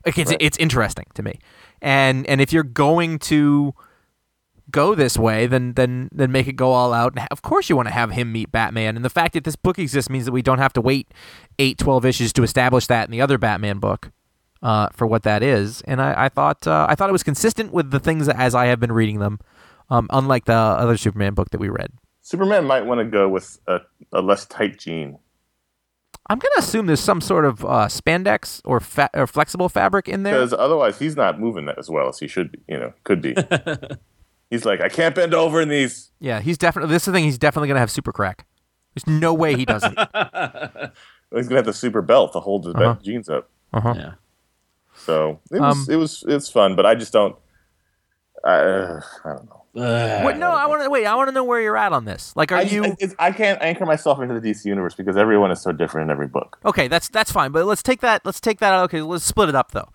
Speaker 1: Like, it's
Speaker 4: Right.
Speaker 1: it's interesting to me. And and if you're going to go this way, then then then make it go all out. And of course you want to have him meet Batman. And the fact that this book exists means that we don't have to wait 8 12 issues to establish that in the other Batman book. Uh, for what that is, and I, I thought uh, I thought it was consistent with the things as I have been reading them, um, unlike the other Superman book that we read.
Speaker 4: Superman might want to go with a, a less tight gene.
Speaker 1: I'm gonna assume there's some sort of uh, spandex or fa- or flexible fabric in there.
Speaker 4: because otherwise he's not moving that as well as he should be. You know, could be. he's like, I can't bend over in these.
Speaker 1: Yeah, he's definitely. This is the thing. He's definitely gonna have super crack. There's no way he doesn't.
Speaker 4: He's gonna have the super belt to hold his
Speaker 1: Uh-huh.
Speaker 4: jeans up.
Speaker 1: Uh-huh.
Speaker 3: Yeah.
Speaker 4: So it was
Speaker 1: Um,
Speaker 4: it was it's fun, but I just don't. I, uh, I don't know.
Speaker 3: Ugh.
Speaker 1: Wait, no, I want to wait. I want to know where you're at on this. Like, are
Speaker 4: I,
Speaker 1: you
Speaker 4: I, I can't anchor myself into the DC universe because everyone is so different in every book.
Speaker 1: okay? That's that's fine. But let's take that. Let's take that. out. Okay, let's split it up though.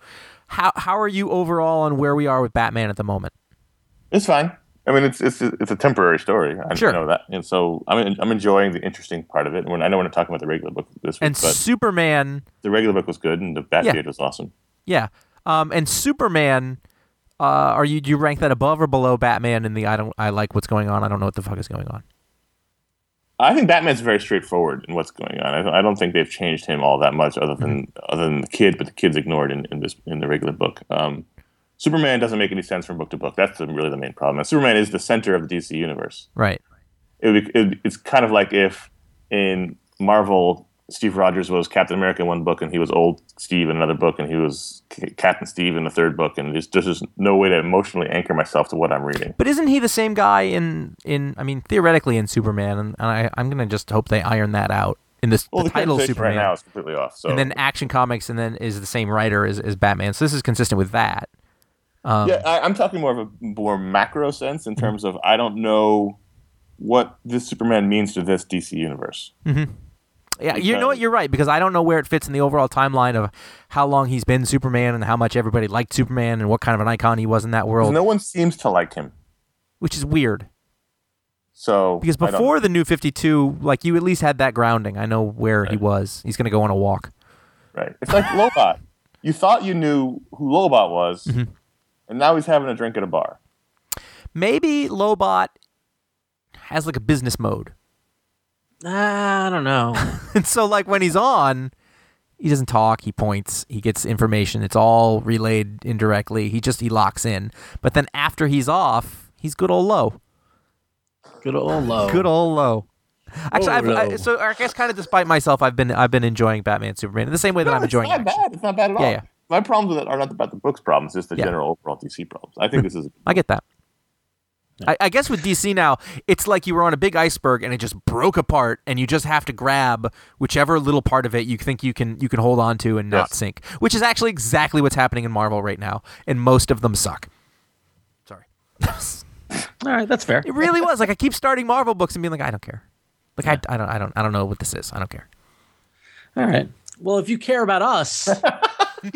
Speaker 1: How how are you overall on where we are with Batman at the moment?
Speaker 4: It's fine. I mean, it's it's it's a temporary story. I
Speaker 1: Sure.
Speaker 4: know that, and so I'm I'm enjoying the interesting part of it. And when I know we're not talking about the regular book this week,
Speaker 1: And
Speaker 4: but
Speaker 1: Superman,
Speaker 4: the regular book was good, and the Batcave was awesome.
Speaker 1: yeah. Um, and Superman, uh, are you do you rank that above or below Batman in the I don't I like what's going on. I don't know what the fuck is going on.
Speaker 4: I think Batman's very straightforward in what's going on. I, I don't think they've changed him all that much, other than other than the kid, but the kid's ignored in, in this in the regular book. Um, Superman doesn't make any sense from book to book. That's the, really the main problem. And Superman is the center of the DC universe.
Speaker 1: Right.
Speaker 4: It would be, it, it's kind of like if in Marvel, Steve Rogers was Captain America in one book, and he was old Steve in another book, and he was C- Captain Steve in the third book, and there's there's just no way to emotionally anchor myself to what I'm reading.
Speaker 1: But isn't he the same guy in in I mean theoretically in Superman and, I I'm gonna just hope they iron that out in this
Speaker 4: Well,
Speaker 1: the,
Speaker 4: the,
Speaker 1: title Superman
Speaker 4: right now is completely off. So
Speaker 1: and then Action Comics and then is the same writer as, as Batman. So this is consistent with that. Um,
Speaker 4: Yeah, I, I'm talking more of a more macro sense in terms of I don't know what this Superman means to this DC universe.
Speaker 1: Yeah, you know what? You're right because I don't know where it fits in the overall timeline of how long he's been Superman and how much everybody liked Superman and what kind of an icon he was in that world,
Speaker 4: No one seems to like him.
Speaker 1: which is weird
Speaker 4: So
Speaker 1: because before the New Fifty Two, like you at least had that grounding. I know where he was. He's gonna go on a walk.
Speaker 4: right, it's like Lobot. You thought you knew who Lobot was,
Speaker 1: Mm-hmm.
Speaker 4: and now he's having a drink at a bar.
Speaker 1: Maybe Lobot has like a business mode.
Speaker 3: I don't know.
Speaker 1: And so, like, when he's on, he doesn't talk. He points. He gets information. It's all relayed indirectly. He just he locks in. But then after he's off, he's good old low.
Speaker 3: Good old low.
Speaker 1: Good old low. Actually,
Speaker 3: Oh,
Speaker 1: I've, I, so I guess kind of despite myself, I've been I've been enjoying Batman Superman in the same way that
Speaker 4: No,
Speaker 1: I'm enjoying.
Speaker 4: it's not
Speaker 1: action.
Speaker 4: bad. It's not bad at all.
Speaker 1: Yeah, yeah.
Speaker 4: My problems with it are not about the book's problems, just the
Speaker 1: Yeah.
Speaker 4: general overall DC problems. I think this is
Speaker 1: I get that. I, I guess with DC now, it's like you were on a big iceberg and it just broke apart, and you just have to grab whichever little part of it you think you can you can hold on to and not
Speaker 4: Yes.
Speaker 1: sink. Which is actually exactly what's happening in Marvel right now, and most of them suck. Sorry,
Speaker 3: All right, that's fair.
Speaker 1: it really was. Like I keep starting Marvel books and being like, I don't care. Like I, I don't I don't I don't know what this is. I don't care.
Speaker 3: All right. Well, if you care about us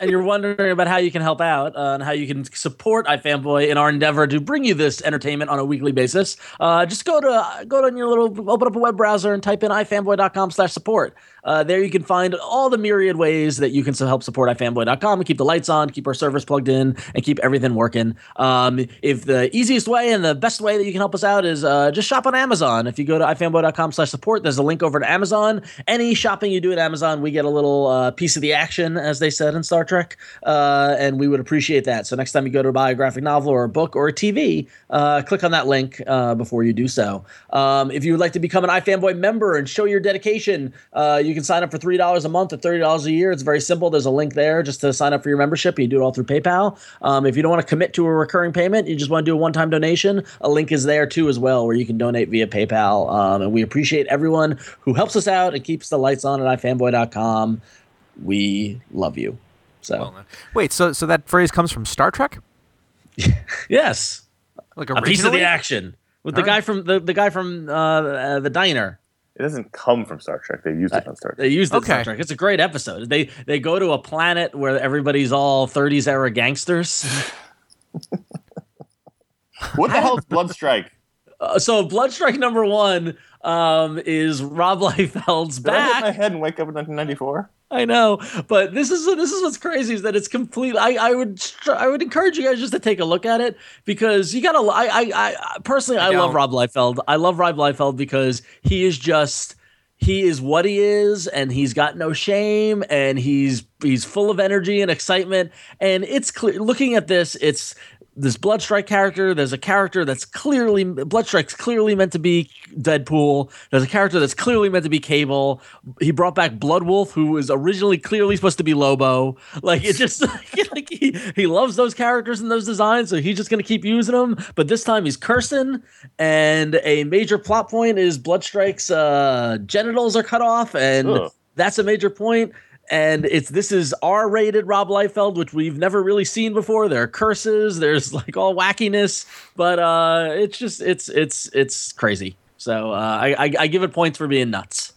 Speaker 3: and you're wondering about how you can help out uh, and how you can support iFanboy in our endeavor to bring you this entertainment on a weekly basis, uh, just go to go to your little open up a web browser and type in ifanboy.com/support. Uh, there you can find all the myriad ways that you can help support ifanboy.com and keep the lights on, keep our servers plugged in, and keep everything working. Um, if the easiest way and the best way that you can help us out is uh, just shop on Amazon. If you go to ifanboy.com/support, there's a link over to Amazon. Any shopping you do at Amazon, we get a little uh, piece of the action, as they said in Star Trek, uh, and we would appreciate that. So next time you go to buy a graphic novel or a book or a TV, uh, click on that link uh, before you do so. Um, if you would like to become an iFanboy member and show your dedication, uh, you can sign up for three dollars a month or thirty dollars a year. It's very simple. There's a link there just to sign up for your membership. You do it all through PayPal. Um, if you don't want to commit to a recurring payment, you just want to do a one-time donation. A link is there too as well, where you can donate via PayPal. Um, and we appreciate everyone who helps us out and keeps the lights on at iFanboy.com. We love you. So
Speaker 1: Wait, so so that phrase comes from Star Trek?
Speaker 3: yes,
Speaker 1: Like
Speaker 3: a piece of the action with the
Speaker 1: All
Speaker 3: guy from the, the guy from uh, uh, the diner.
Speaker 4: it doesn't come from Star Trek. They used it on Star Trek.
Speaker 3: They used it in Star Trek. It's a great episode. They they go to a planet where everybody's all 30s era gangsters.
Speaker 4: What the hell is Bloodstrike?
Speaker 3: Uh, so Bloodstrike number one um, is Rob Liefeld's
Speaker 4: Did I hit my head and wake up in 1994?
Speaker 3: I know, but this is this is what's crazy is that it's complete. I, I would I would encourage you guys just to take a look at it because you gotta. I I, I personally I, love. Rob Liefeld. I love Rob Liefeld because he is just he is what he is and he's got no shame and he's he's full of energy and excitement and it's clear looking at this it's this Bloodstrike character. There's a character that's clearly Bloodstrike's clearly meant to be Deadpool. There's a character that's clearly meant to be Cable. He brought back Bloodwolf, who was originally clearly supposed to be Lobo. Like it just like he, he loves those characters and those designs, so he's just gonna keep using them. But this time he's cursing, and a major plot point is Bloodstrike's uh, genitals are cut off, and
Speaker 4: Ugh.
Speaker 3: that's a major point. And it's this is R-rated Rob Liefeld, which we've never really seen before. There are curses, there's like all wackiness, but uh, it's just it's it's it's crazy. So uh, I, I I give it points for being nuts.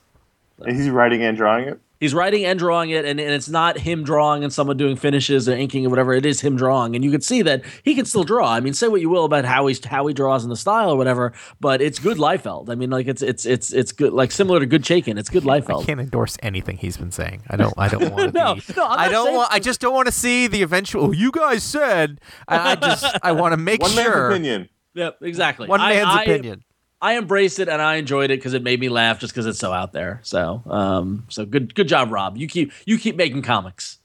Speaker 4: And he's writing and drawing it.
Speaker 3: He's writing and drawing it, and, and it's not him drawing and someone doing finishes or inking or whatever. It is him drawing, and you can see that he can still draw. I mean, say what you will about how he's how he draws in the style or whatever, but it's good Liefeld. I mean, like it's it's it's it's good, like similar to Good Chaykin. It's good Liefeld.
Speaker 1: I can't endorse anything he's been saying. I don't. I don't want to.
Speaker 3: No,
Speaker 1: be,
Speaker 3: no, I'm
Speaker 1: I
Speaker 3: not
Speaker 1: don't
Speaker 3: saying-
Speaker 1: want. I just don't want to see the eventual. "Oh, You guys said. I, I just. I want to make sure.
Speaker 4: One man's opinion.
Speaker 3: Yep, exactly.
Speaker 1: One
Speaker 3: I-
Speaker 1: man's
Speaker 3: I-
Speaker 1: opinion.
Speaker 3: I embraced it and I enjoyed it because it made me laugh just because it's so out there. So, um, so good, good job, Rob. You keep you keep making comics.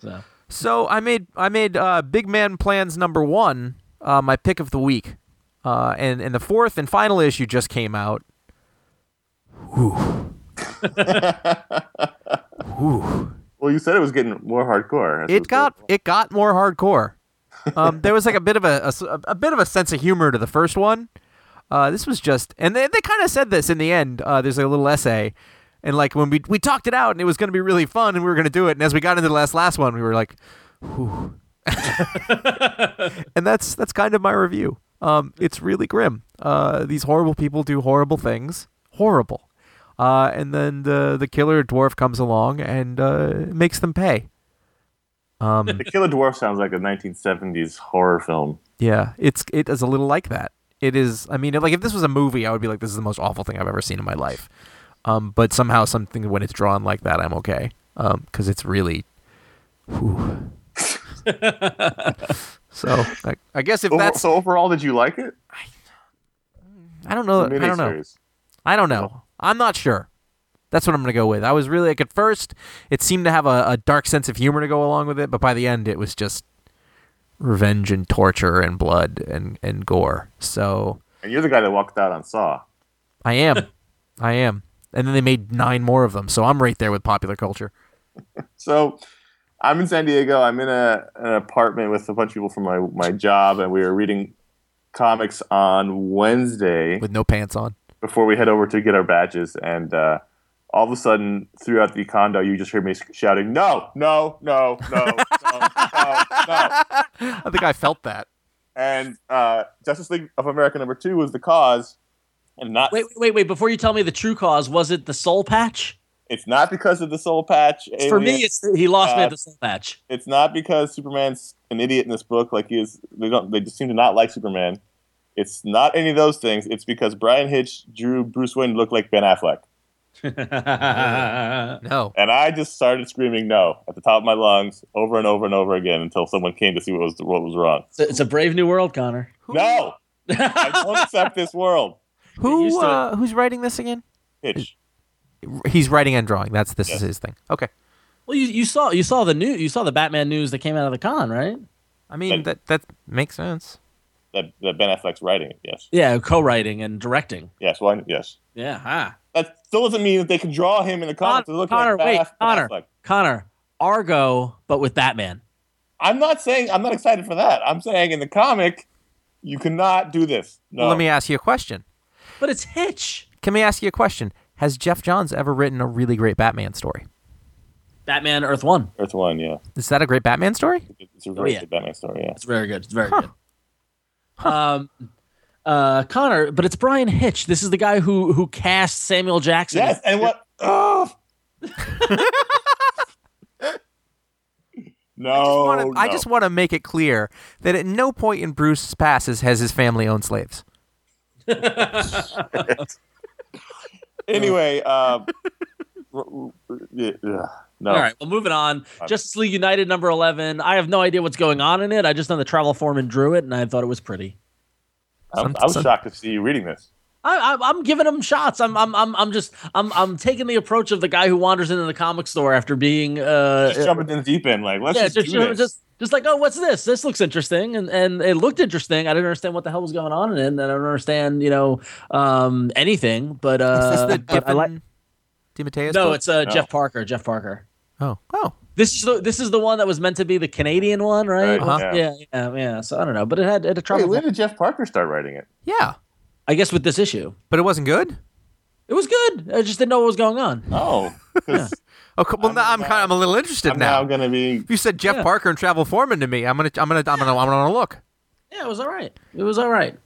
Speaker 3: So,
Speaker 1: So I made I made uh, Big Man Plans number one uh, my pick of the week, uh, and and the fourth and final issue just came out. Whew. Whew.
Speaker 4: Well, you said it was getting more hardcore. That's
Speaker 1: It got
Speaker 4: going
Speaker 1: it got more hardcore. Um, there was like a bit of a a bit of a sense of humor to the first one. Uh, this was just, and they, they kind of said this in the end. Uh, there's a little essay, and like when we we talked it out, and it was going to be really fun, and we were going to do it. And as we got into the last last one, we were like, Whew. and that's that's kind of my review. Um, it's really grim. Uh, these horrible people do horrible things, horrible, uh, and then the the killer dwarf comes along and uh, makes them pay. Um,
Speaker 4: The Killer Dwarf sounds like a 1970s horror film.
Speaker 1: Yeah, it's it is a little like that. It is. I mean, like if this was a movie, I would be like, this is the most awful thing I've ever seen in my life. Um, but somehow something when it's drawn like that, I'm okay. Um, because it's really. whew. so I, I guess if
Speaker 4: Over-
Speaker 1: that's
Speaker 4: so overall, did you like it?
Speaker 1: I don't know. I don't know. I don't know. I'm not sure. That's what I'm gonna go with. I was really like at first, it seemed to have a, a dark sense of humor to go along with it, but by the end, it was just revenge and torture and blood and and gore. So
Speaker 4: And you're the guy that walked out on Saw.
Speaker 1: I am. I am. And then they made nine more of them, so I'm right there with popular culture.
Speaker 4: So I'm in San Diego. I'm in a, an apartment with a bunch of people from my, my job, and we were reading comics on Wednesday
Speaker 1: With no pants on.
Speaker 4: before we head over to get our badges. And uh, all of a sudden, throughout the condo, you just hear me shouting, "No, no, no, no, no, no, no!"
Speaker 1: I think I felt that.
Speaker 4: And uh, Justice League of America number two was the cause, and not
Speaker 3: wait, wait, wait. Before you tell me the true cause, was it the soul patch?
Speaker 4: it's not because of the soul patch.
Speaker 3: For me, it's he lost me
Speaker 4: Uh,
Speaker 3: at the soul patch.
Speaker 4: it's not because Superman's an idiot in this book. Like he is, they don't. They just seem to not like Superman. It's not any of those things. It's because Bryan Hitch drew Bruce Wayne to look like Ben Affleck,
Speaker 1: No.
Speaker 4: and I just started screaming no at the top of my lungs over and over and over again until someone came to see what was what was wrong.
Speaker 3: It's a, it's a brave new world, Conor.
Speaker 4: No, I don't accept this world.
Speaker 1: Who
Speaker 3: to
Speaker 1: uh, who's writing this again?
Speaker 4: Hitch.
Speaker 1: He's writing and drawing. That's this
Speaker 4: Yes.
Speaker 1: is his thing. Okay.
Speaker 3: Well, you, you saw you saw the new you saw the Batman news that came out of the con, right?
Speaker 1: I mean that that makes sense.
Speaker 4: That, that Ben Affleck's writing it. Yes,
Speaker 3: Yeah, co-writing and directing.
Speaker 4: yes. Why? Yes.
Speaker 3: Yeah, huh.
Speaker 4: That still doesn't mean that they can draw him in the comics to look
Speaker 3: Conor,
Speaker 4: like
Speaker 3: wait,
Speaker 4: Ben Aff-
Speaker 3: Conor,
Speaker 4: Affleck.
Speaker 3: Conor, Argo, but with Batman.
Speaker 4: I'm not saying I'm not excited for that. I'm saying in the comic, you cannot do this. No.
Speaker 1: Well, let me ask you a question.
Speaker 3: But it's Hitch.
Speaker 1: Can we ask you a question? Has Geoff Johns ever written a really great Batman story?
Speaker 3: Batman Earth One.
Speaker 4: Earth One, yeah.
Speaker 1: Is that a great Batman story?
Speaker 4: It's a very
Speaker 3: Oh, yeah.
Speaker 4: good Batman story, yeah.
Speaker 3: It's very good. It's very good. Um, uh, Conor, but it's Bryan Hitch. This is the guy who who cast Samuel Jackson.
Speaker 4: Yes, and what? Oh. no,
Speaker 1: I just wanna-
Speaker 4: no.
Speaker 1: just want to make it clear that at no point in Bruce's passes has his family owned slaves.
Speaker 4: anyway. R- r- yeah, yeah, no,
Speaker 3: All right, well, moving on. Justice League United number 11. I have no idea what's going on in it. I just know the Travel Foreman drew it, and I thought it was pretty.
Speaker 4: I'm, I was
Speaker 1: Some-
Speaker 4: shocked to see you reading this.
Speaker 3: I, I, I'm giving him shots. I'm, I'm, I'm, I'm just, I'm, I'm taking the approach of the guy who wanders into the comic store after being, uh,
Speaker 4: Just jumping in the deep end, like let's
Speaker 3: yeah,
Speaker 4: just,
Speaker 3: just,
Speaker 4: do
Speaker 3: you
Speaker 4: this.
Speaker 3: just, just like, oh, what's this? This looks interesting, and and it looked interesting. I didn't understand what the hell was going on in it, and I don't understand, you know, um, anything. But
Speaker 1: Is
Speaker 3: uh,
Speaker 1: this the
Speaker 3: but I like.
Speaker 1: DeMatteis
Speaker 3: No,
Speaker 1: book?
Speaker 3: it's uh,
Speaker 4: No.
Speaker 3: Jeff Parker. Jeff Parker.
Speaker 1: oh oh
Speaker 3: This is the this is the one that was meant to be the Canadian one, right?
Speaker 4: Right,
Speaker 1: Uh-huh.
Speaker 3: Yeah, yeah, yeah. So I don't know, but it had it had a
Speaker 4: Wait,
Speaker 3: trouble.
Speaker 4: when did Jeff Parker start writing it?
Speaker 1: yeah,
Speaker 3: I guess with this issue,
Speaker 1: but it wasn't good.
Speaker 3: it was good. I just didn't know what was going on.
Speaker 4: Oh, 'cause
Speaker 1: Oh, co- well, now I'm kind of I'm a little interested
Speaker 4: I'm
Speaker 1: now.
Speaker 4: now gonna be.
Speaker 1: You said Jeff
Speaker 3: Yeah.
Speaker 1: Parker and Travel Foreman to me, I'm gonna I'm gonna I'm gonna I'm gonna look.
Speaker 3: Yeah, it was all right. It was all right.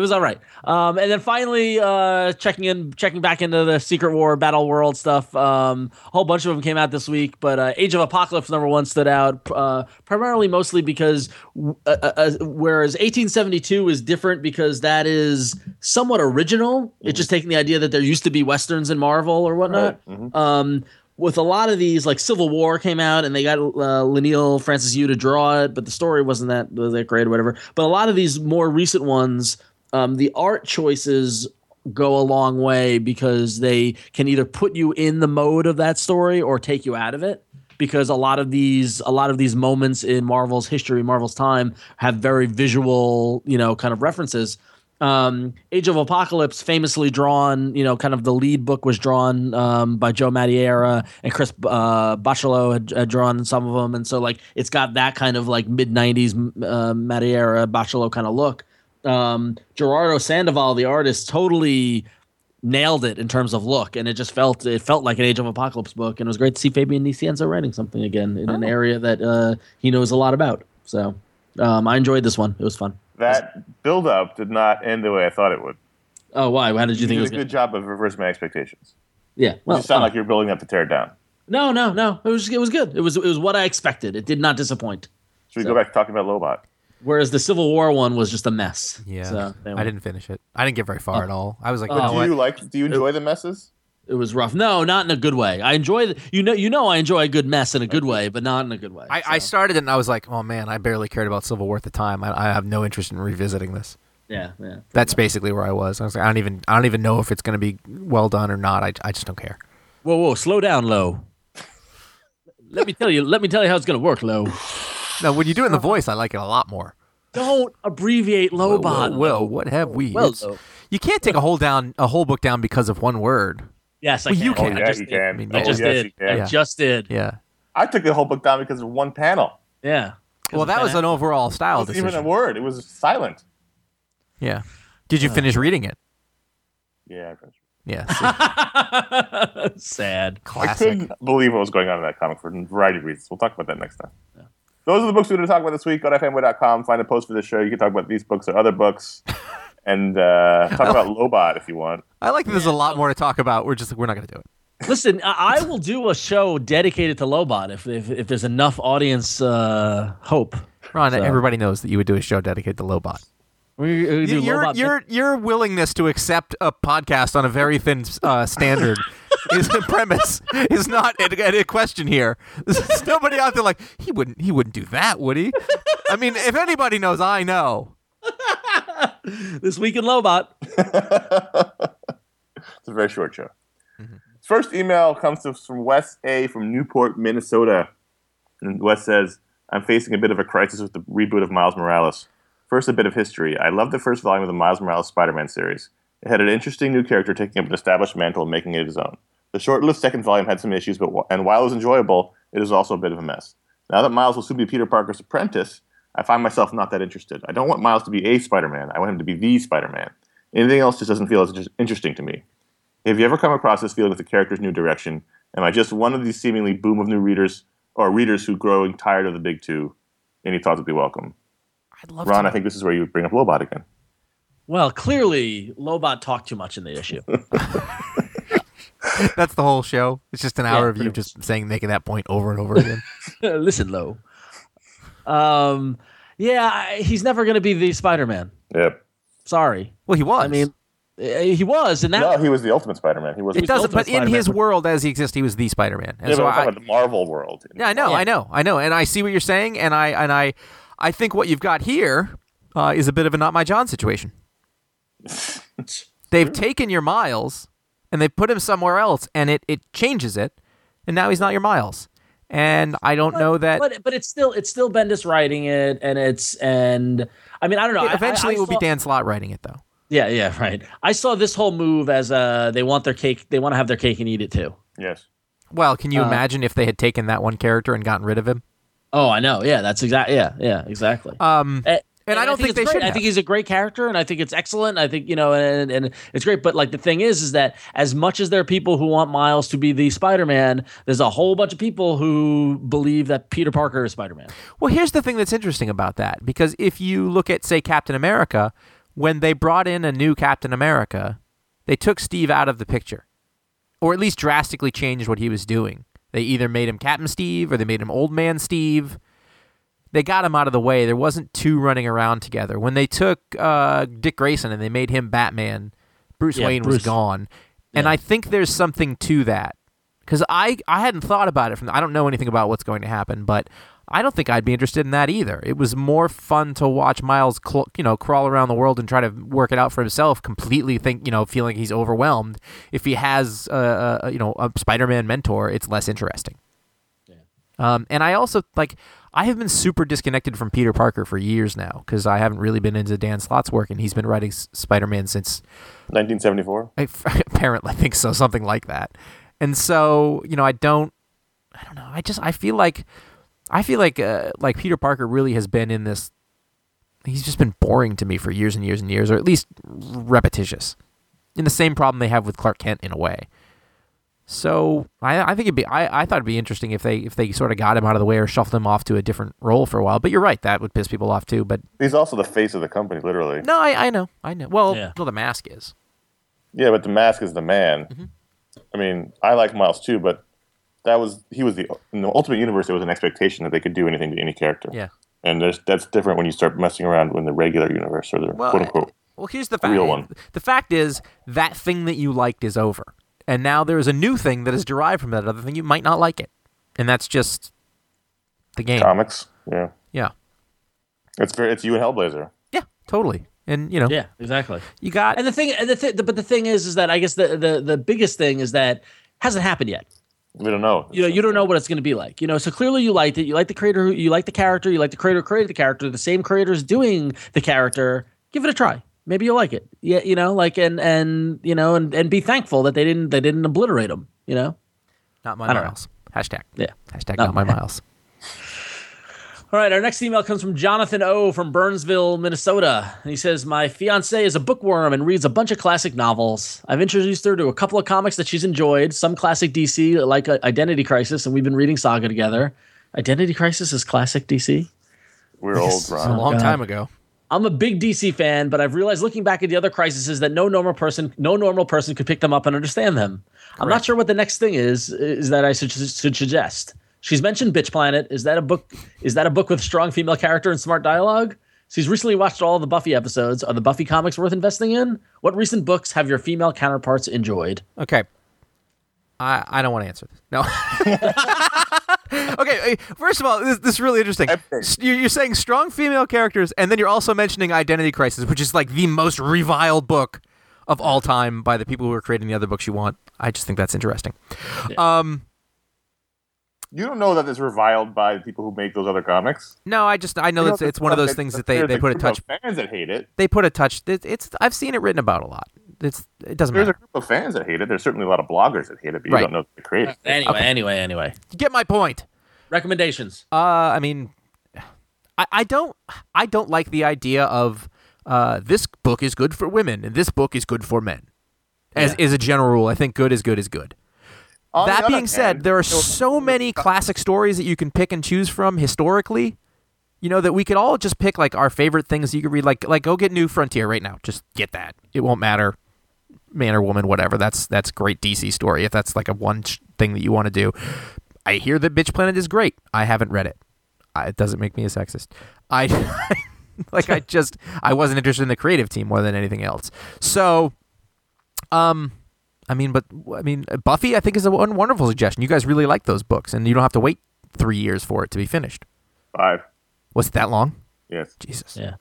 Speaker 3: It was all right. Um, and then finally, uh, checking in, checking back into the Secret War Battle World stuff. Um, a whole bunch of them came out this week, but uh, Age of Apocalypse number one stood out uh, primarily, mostly because uh, uh, uh, whereas 1872 is different because that is somewhat original. It's just taking the idea that there used to be westerns in Marvel or whatnot. Um, with a lot of these, like Civil War came out and they got uh, Francis Yu to draw it, but the story wasn't that that great or whatever. But a lot of these more recent ones, um, the art choices go a long way because they can either put you in the mode of that story or take you out of it. Because a lot of these, a lot of these moments in Marvel's history, Marvel's time, have very visual, you know, kind of references um, Age of Apocalypse, famously drawn, you know, kind of the lead book was drawn um, by Joe Madureira and Chris uh, Bachalo had, had drawn some of them, and so like it's got that kind of like mid '90s uh, Madureira Bachalo kind of look. Um, Gerardo Sandoval, the artist, totally nailed it in terms of look, and it just felt it felt like an Age of Apocalypse book, and it was great to see Fabian Nicieza writing something again in an area that uh, he knows a lot about. So um, I enjoyed this one; it was fun.
Speaker 4: That build up did not end the way I thought it would.
Speaker 3: Oh, why? How did you
Speaker 4: You
Speaker 3: think it was
Speaker 4: a
Speaker 3: gonna-
Speaker 4: good job of reversing my expectations.
Speaker 3: Yeah.
Speaker 4: You
Speaker 3: Well,
Speaker 4: just sound
Speaker 3: oh.
Speaker 4: like you're building up to tear it down.
Speaker 3: no, no, no. It was it was good. It was it was what I expected. It did not disappoint.
Speaker 4: Should we
Speaker 3: So-
Speaker 4: go back to talking about Lobot?
Speaker 3: Whereas the Civil War one was just a mess.
Speaker 1: Yeah,
Speaker 3: So, anyway,
Speaker 1: I didn't finish it. I didn't get very far oh. at all. I was like,
Speaker 3: Oh,
Speaker 1: you
Speaker 4: do you like? Do you enjoy the messes?
Speaker 3: It was rough. No, not in a good way. I enjoy the, you know you know I enjoy a good mess in a good way, but not in a good way.
Speaker 1: I, I started it and I was like, oh man, I barely cared about Civil War at the time. I, I have no interest in revisiting this.
Speaker 3: yeah, yeah.
Speaker 1: That's basically where I was. I was like, I don't even I don't even know if it's going to be well done or not. I, I just don't care.
Speaker 3: Whoa, whoa, slow down, low. let me tell you. Let me tell you how it's gonna work, low.
Speaker 1: No, when you do it in the voice, I like it a lot more.
Speaker 3: Don't abbreviate Lobot.
Speaker 1: Well, well, what have we?
Speaker 3: Well,
Speaker 1: It's- you can't take a whole down a whole book down because of one word.
Speaker 3: Yes, I
Speaker 1: Well,
Speaker 3: can.
Speaker 1: you
Speaker 4: Oh
Speaker 1: can.
Speaker 3: I
Speaker 4: oh,
Speaker 3: just
Speaker 4: you
Speaker 3: did.
Speaker 4: can.
Speaker 1: I mean, oh,
Speaker 3: I
Speaker 1: Oh,
Speaker 3: just
Speaker 4: yes,
Speaker 3: did.
Speaker 4: you can.
Speaker 3: I
Speaker 1: Yeah.
Speaker 3: just did.
Speaker 1: Yeah.
Speaker 4: I took the whole book down because of one panel.
Speaker 3: Yeah.
Speaker 1: Well, that was an overall style.
Speaker 4: It
Speaker 1: style
Speaker 4: wasn't even a word. It was silent.
Speaker 1: Yeah. Did you uh. finish reading it?
Speaker 4: Yeah. I.
Speaker 1: Yeah. see,
Speaker 3: Sad.
Speaker 4: I couldn't believe what was going on in that comic for a variety of reasons. We'll talk about that next time. Those are the books we're going to talk about this week. Go to fanboy.com, find a post for the show. You can talk about these books or other books, and uh, talk about Lobot if you want.
Speaker 1: I like that there's a lot more to talk about. We're just we're not going to do it.
Speaker 3: Listen, I I will do a show dedicated to Lobot if if, if there's enough audience uh, hope.
Speaker 1: Ron,
Speaker 3: So-
Speaker 1: everybody knows that you would do a show dedicated to Lobot.
Speaker 3: We, we do
Speaker 1: your
Speaker 3: Lobot-
Speaker 1: your your willingness to accept a podcast on a very thin uh, standard is the premise is not a, a question here. There's nobody out there like he wouldn't he wouldn't do that, would he? I mean, if anybody knows, I know.
Speaker 3: this week in Lobot.
Speaker 4: It's a very short show. First email comes to us from Wes A. from Newport, Minnesota. And Wes says, I'm facing a bit of a crisis with the reboot of Miles Morales. First, a bit of history. I love the first volume of the Miles Morales Spider Man series. It had an interesting new character taking up an established mantle and making it his own. The short lived second volume had some issues, but and while it was enjoyable, it is also a bit of a mess. Now that Miles will soon be Peter Parker's apprentice, I find myself not that interested. I don't want Miles to be a Spider Man, I want him to be the Spider Man. Anything else just doesn't feel as interesting to me. Have you ever come across this feeling with the character's new direction? Am I just one of these seemingly boom of new readers, or readers who growing tired of the big two? Any thoughts would be welcome.
Speaker 1: I'd love to.
Speaker 4: Ron,
Speaker 1: to.
Speaker 4: I think this is where you bring up Lobot again.
Speaker 3: Well, clearly Lobot talked too much in the issue.
Speaker 1: That's the whole show. It's just an hour
Speaker 3: Yeah,
Speaker 1: of you
Speaker 3: pretty
Speaker 1: just saying making that point over and over again.
Speaker 3: Listen, low. Um, yeah, I- he's never going to be the Spider-Man.
Speaker 4: Yep.
Speaker 3: Sorry.
Speaker 1: well, he was.
Speaker 3: I mean, eh, he was, and that
Speaker 4: No, he was the ultimate Spider-Man. He was.
Speaker 1: it doesn't.
Speaker 3: Ultimate
Speaker 1: But in his
Speaker 3: Spider-Man.
Speaker 1: world as he exists, he was the Spider-Man. And
Speaker 4: Yeah,
Speaker 1: so
Speaker 4: but I'm
Speaker 1: I,
Speaker 4: talking about the Marvel world.
Speaker 1: Yeah, I know,
Speaker 3: Yeah.
Speaker 1: I know, I know, and I see what you're saying, and I and I, I think what you've got here uh, is a bit of a not my John situation. They've taken your Miles and they put him somewhere else, and it it changes it, and now he's not your Miles. And I don't know that.
Speaker 3: but but it's still it's still Bendis writing it, and it's and I mean I don't know. I-
Speaker 1: eventually,
Speaker 3: I, I
Speaker 1: it will be Dan Slott writing it, though.
Speaker 3: Yeah, yeah, right. I saw this whole move as uh they want their cake, they want to have their cake and eat it too.
Speaker 4: Yes.
Speaker 1: Well, can you
Speaker 3: Uh,
Speaker 1: imagine if they had taken that one character and gotten rid of him?
Speaker 3: Oh, I know. Yeah, that's exactly. Yeah, yeah, exactly.
Speaker 1: Um,
Speaker 3: Eh,
Speaker 1: And I don't think,
Speaker 3: it's
Speaker 1: they
Speaker 3: great.
Speaker 1: should.
Speaker 3: I think he's a great character, and I think it's excellent. I think you know, and and it's great. But like the thing is, is that as much as there are people who want Miles to be the Spider-Man, there's a whole bunch of people who believe that Peter Parker is Spider-Man.
Speaker 1: Well, here's the thing that's interesting about that because if you look at, say, Captain America, when they brought in a new Captain America, they took Steve out of the picture, or at least drastically changed what he was doing. They either made him Captain Steve or they made him Old Man Steve. They got him out of the way. There wasn't two running around together. When they took uh, Dick Grayson and they made him Batman, Bruce
Speaker 3: Yeah,
Speaker 1: Wayne was gone. And
Speaker 3: Yeah.
Speaker 1: I think there's something to that because I I hadn't thought about it from I don't know anything about what's going to happen, but I don't think I'd be interested in that either. It was more fun to watch Miles, cl- you know, crawl around the world and try to work it out for himself. Completely think, you know, feeling he's overwhelmed. If he has, uh, uh, you know, a Spider-Man mentor, it's less interesting. Um, and I also like I have been super disconnected from Peter Parker for years now because I haven't really been into Dan Slott's work, and he's been writing S- Spider-Man since
Speaker 4: 1974.
Speaker 1: I, apparently, I think so, something like that. And so, you know, I don't, I don't know. I just, I feel like, I feel like, uh, like Peter Parker really has been in this. He's just been boring to me for years and years and years, or at least repetitious. In the same problem they have with Clark Kent in a way. So I, I think it'd be, I, I thought it'd be interesting if they, if they sort of got him out of the way or shuffled him off to a different role for a while. But you're right, that would piss people off too. But
Speaker 4: He's also the face of the company, literally.
Speaker 1: no, I, I know, I know. Well,
Speaker 3: Yeah.
Speaker 1: well, the mask is.
Speaker 4: Yeah, but the mask is the man.
Speaker 1: Mm-hmm.
Speaker 4: I mean, I like Miles too, but that was he was the in the Ultimate Universe. There was an expectation that they could do anything to any character.
Speaker 1: Yeah.
Speaker 4: and there's that's different when you start messing around in the regular universe or the
Speaker 1: Well,
Speaker 4: quote unquote.
Speaker 1: Well, here's the fact.
Speaker 4: Real one.
Speaker 1: The fact is that thing that you liked is over, and now there is a new thing that is derived from that other thing. You might not like it, and that's just the game.
Speaker 4: Comics, yeah,
Speaker 1: Yeah,
Speaker 4: it's very it's you and Hellblazer.
Speaker 1: yeah, totally. And you know,
Speaker 3: Yeah, exactly.
Speaker 1: you got
Speaker 3: And the thing, and the thing, but the thing is, is that I guess the the the biggest thing is that hasn't happened yet.
Speaker 4: We don't know.
Speaker 3: You know, you don't know what it's going to be like. You know, so clearly you liked it. You like the creator. You like the character. You like the creator who created the character. The same creators doing the character. Give it a try. Maybe you'll like it. Yeah, you know, like and and you know, and and be thankful that they didn't they didn't obliterate them. You know.
Speaker 1: not my
Speaker 3: I don't know.
Speaker 1: miles. Hashtag.
Speaker 3: Yeah.
Speaker 1: Hashtag
Speaker 3: Not
Speaker 1: not my miles.
Speaker 3: All right, our next email comes from Jonathan O from Burnsville, Minnesota. He says, My fiance is a bookworm and reads a bunch of classic novels. I've introduced her to a couple of comics that she's enjoyed, some classic DC, like uh, Identity Crisis, and we've been reading Saga together. Identity Crisis is classic DC.
Speaker 4: We're old,
Speaker 1: It's a long
Speaker 3: God.
Speaker 1: time ago.
Speaker 3: I'm a big DC fan, but I've realized looking back at the other crises that no normal person, no normal person could pick them up and understand them. I'm not sure what the next thing is. Is that I should, should suggest? She's mentioned Bitch Planet. Is that a book? Is that a book with strong female character and smart dialogue? She's recently watched all the Buffy episodes. Are the Buffy comics worth investing in? What recent books have your female counterparts enjoyed?
Speaker 1: Okay. I I don't want to answer this. No. okay. First of all, this, this is really interesting. You're, you're saying strong female characters, and then you're also mentioning Identity Crisis, which is like the most reviled book of all time by the people who are creating the other books you want. I just think that's interesting. Um,
Speaker 4: You don't know that it's reviled by the people who make those other comics.
Speaker 1: no, I just I know
Speaker 4: You
Speaker 1: it's
Speaker 4: know,
Speaker 1: it's one of those things that they, they put a touch
Speaker 4: of fans that hate it.
Speaker 1: they put a touch. It, it's I've seen it written about a lot. It's it doesn't matter.
Speaker 4: There's a group of fans that hate it. There's certainly a lot of bloggers that hate it, but you
Speaker 1: Right.
Speaker 4: don't know the creators.
Speaker 3: Anyway, anyway, anyway.
Speaker 1: You get my point.
Speaker 3: Recommendations.
Speaker 1: Uh, I mean, I, I don't I don't like the idea of uh, this book is good for women and this book is good for men. As is a general rule, I think good is good is good.
Speaker 4: On the
Speaker 1: that
Speaker 4: other
Speaker 1: being said,
Speaker 4: hand,
Speaker 1: there are so many classic stories that you can pick and choose from historically. You know that we could all just pick like our favorite things you could read. Like like go get New Frontier right now. Just get that. It won't matter, man or woman, whatever. That's that's great DC story. If that's like a one sh- thing that you want to do, I hear that Bitch Planet is great. I haven't read it. I, it doesn't make me a sexist. I like I just I wasn't interested in the creative team more than anything else. So, um, I mean, but I mean, Buffy I think is a one wonderful suggestion. You guys really like those books, and you don't have to wait three years for it to be finished.
Speaker 4: Five.
Speaker 1: Was it that long?
Speaker 4: Yes.
Speaker 1: Jesus.
Speaker 3: Yeah.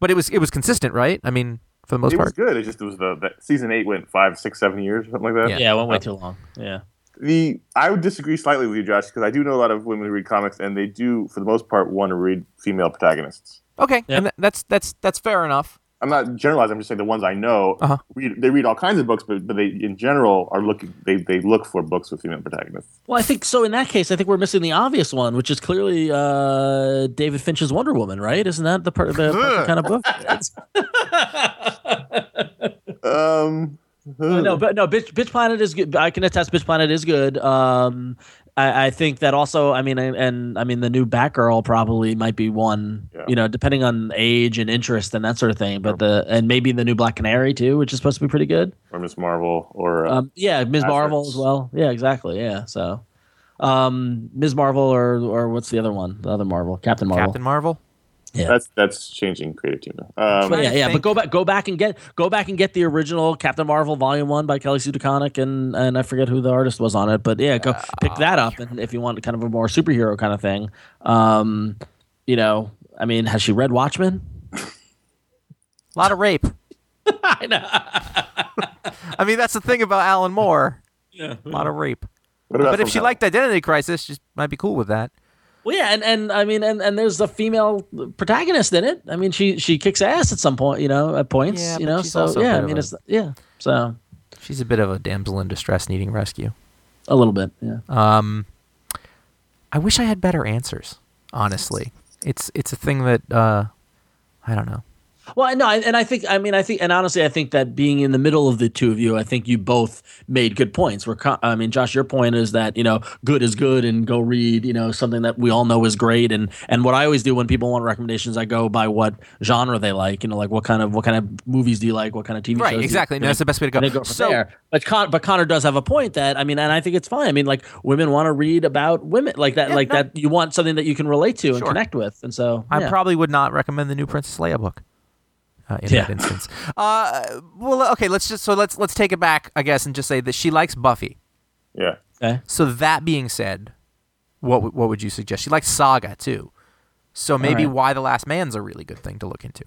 Speaker 1: But it was it was consistent, right? I mean, for the most
Speaker 4: It was
Speaker 1: part.
Speaker 4: good. It just it was the, the season eight went five, six, seven years, or something like that.
Speaker 1: Yeah.
Speaker 3: Yeah, it went way too long. Yeah.
Speaker 4: The I would disagree slightly with you, Josh, because I do know a lot of women who read comics, and they do, for the most part, want to read female protagonists.
Speaker 1: Okay,
Speaker 3: Yeah.
Speaker 1: and th- that's that's that's fair enough.
Speaker 4: I'm not generalizing. I'm just saying the ones I know
Speaker 1: Uh-huh.
Speaker 4: read they read all kinds of books, but but they in general are looking they they look for books with female protagonists.
Speaker 3: Well, I think so. In that case, I think we're missing the obvious one, which is clearly uh, David Finch's Wonder Woman, right? Isn't that the, per- the perfect kind of book? It's-
Speaker 4: Um,
Speaker 3: no, but no, Bitch, Bitch Planet is good. I can attest, Bitch Planet is good. Um, I, I think that also. I mean, and, and I mean, the new Batgirl probably might be one.
Speaker 4: Yeah.
Speaker 3: You know, depending on age and interest and that sort of thing. But the and maybe the new Black Canary too, which is supposed to be pretty good.
Speaker 4: or Miss Marvel or uh,
Speaker 3: Um, yeah, Ms. Marvel as well. Yeah, exactly. Yeah, so um, Ms. Marvel or or what's the other one? The other Marvel, Captain Marvel.
Speaker 1: Captain Marvel.
Speaker 3: Yeah.
Speaker 4: that's that's changing creative team. Um,
Speaker 3: But yeah, yeah, but go back, go back and get, go back and get the original Captain Marvel Volume One by Kelly Sue DeConnick and and I forget who the artist was on it, but yeah, go pick that up, and if you want kind of a more superhero kind of thing, um, you know, I mean, has she read Watchmen?
Speaker 1: A lot of rape.
Speaker 3: I know.
Speaker 1: I mean, that's the thing about Alan Moore. Yeah, A lot of rape. But if she
Speaker 4: Hell?
Speaker 1: liked Identity Crisis, she might be cool with that.
Speaker 3: Well, yeah, and, and I mean, and, and there's a female protagonist in it. I mean, she she kicks ass at some point, you know, at points,
Speaker 1: Yeah,
Speaker 3: you know. So yeah, I mean,
Speaker 1: a-
Speaker 3: it's yeah, so
Speaker 1: She's a bit of a damsel in distress needing rescue.
Speaker 3: a little bit, yeah.
Speaker 1: Um, I wish I had better answers. Honestly, it's it's a thing that uh, I don't know.
Speaker 3: Well, no, and I think, I mean, I think, and honestly, I think that being in the middle of the two of you, I think you both made good points. We're, I mean, Josh, your point is that you know, good is good, and go read, you know, something that we all know is great. And and what I always do when people want recommendations, I go by what genre they like. You know, like what kind of what kind of movies do you like? What kind of TV shows?
Speaker 1: Right,
Speaker 3: do you
Speaker 1: exactly. No, that's the best way to go.
Speaker 3: Go from
Speaker 1: So-
Speaker 3: there. But Con- but Conor does have a point that I mean, and I think it's fine. I mean, like women want to read about women like that,
Speaker 1: Yeah,
Speaker 3: like
Speaker 1: no.
Speaker 3: that. You want something that you can relate to and
Speaker 1: Sure.
Speaker 3: connect with, and so
Speaker 1: I probably would not recommend the new Princess Leia book. Uh, in
Speaker 3: Yeah.
Speaker 1: that instance, uh, well, okay, let's just so let's let's take it back, I guess, and just say that she likes Buffy.
Speaker 4: yeah.
Speaker 3: okay.
Speaker 1: So that being said, what w- what would you suggest? She likes Saga too. So maybe
Speaker 3: right.
Speaker 1: Y the Last Man's a really good thing to look into,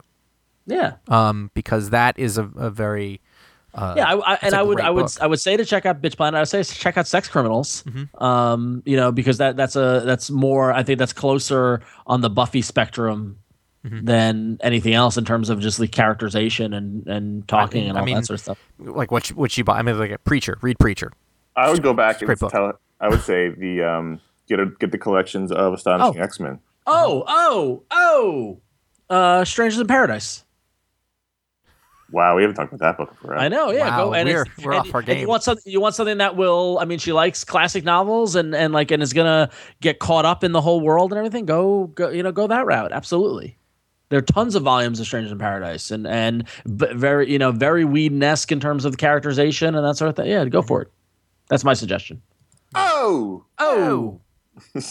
Speaker 3: Yeah.
Speaker 1: um, because that is a, a very uh,
Speaker 3: yeah, I, I, and
Speaker 1: a
Speaker 3: I would,
Speaker 1: great
Speaker 3: I would,
Speaker 1: book.
Speaker 3: I would say to check out Bitch Planet. I would say check out Sex Criminals.
Speaker 1: Mm-hmm.
Speaker 3: Um, you know, because that that's a that's more. I think that's closer on the Buffy spectrum
Speaker 1: Mm-hmm.
Speaker 3: than anything else in terms of just the characterization and and talking
Speaker 1: mean-
Speaker 3: and
Speaker 1: I
Speaker 3: all
Speaker 1: mean-
Speaker 3: that sort of stuff.
Speaker 1: like what you, what you buy. I mean, like a Preacher, read Preacher.
Speaker 4: I would go back and
Speaker 1: book.
Speaker 4: tell. I would say the um, get a, get the collections of Astonishing
Speaker 3: Oh.
Speaker 4: X Men.
Speaker 3: Oh, oh, oh! Uh, Strangers in Paradise.
Speaker 4: Wow, we haven't talked about that book before.
Speaker 3: I know, yeah.
Speaker 1: Wow,
Speaker 3: go and
Speaker 1: we're- we're
Speaker 3: and-
Speaker 1: off our
Speaker 3: and You
Speaker 1: game.
Speaker 3: want something? You want something that will? I mean, she likes classic novels and and like and is gonna get caught up in the whole world and everything. Go, go, you know, go that route. Absolutely. There are tons of volumes of Strangers in Paradise and and very you know very Whedon esque in terms of the characterization and that sort of thing. Yeah, go mm-hmm. for it. That's my suggestion.
Speaker 4: Oh,
Speaker 3: Oh, oh!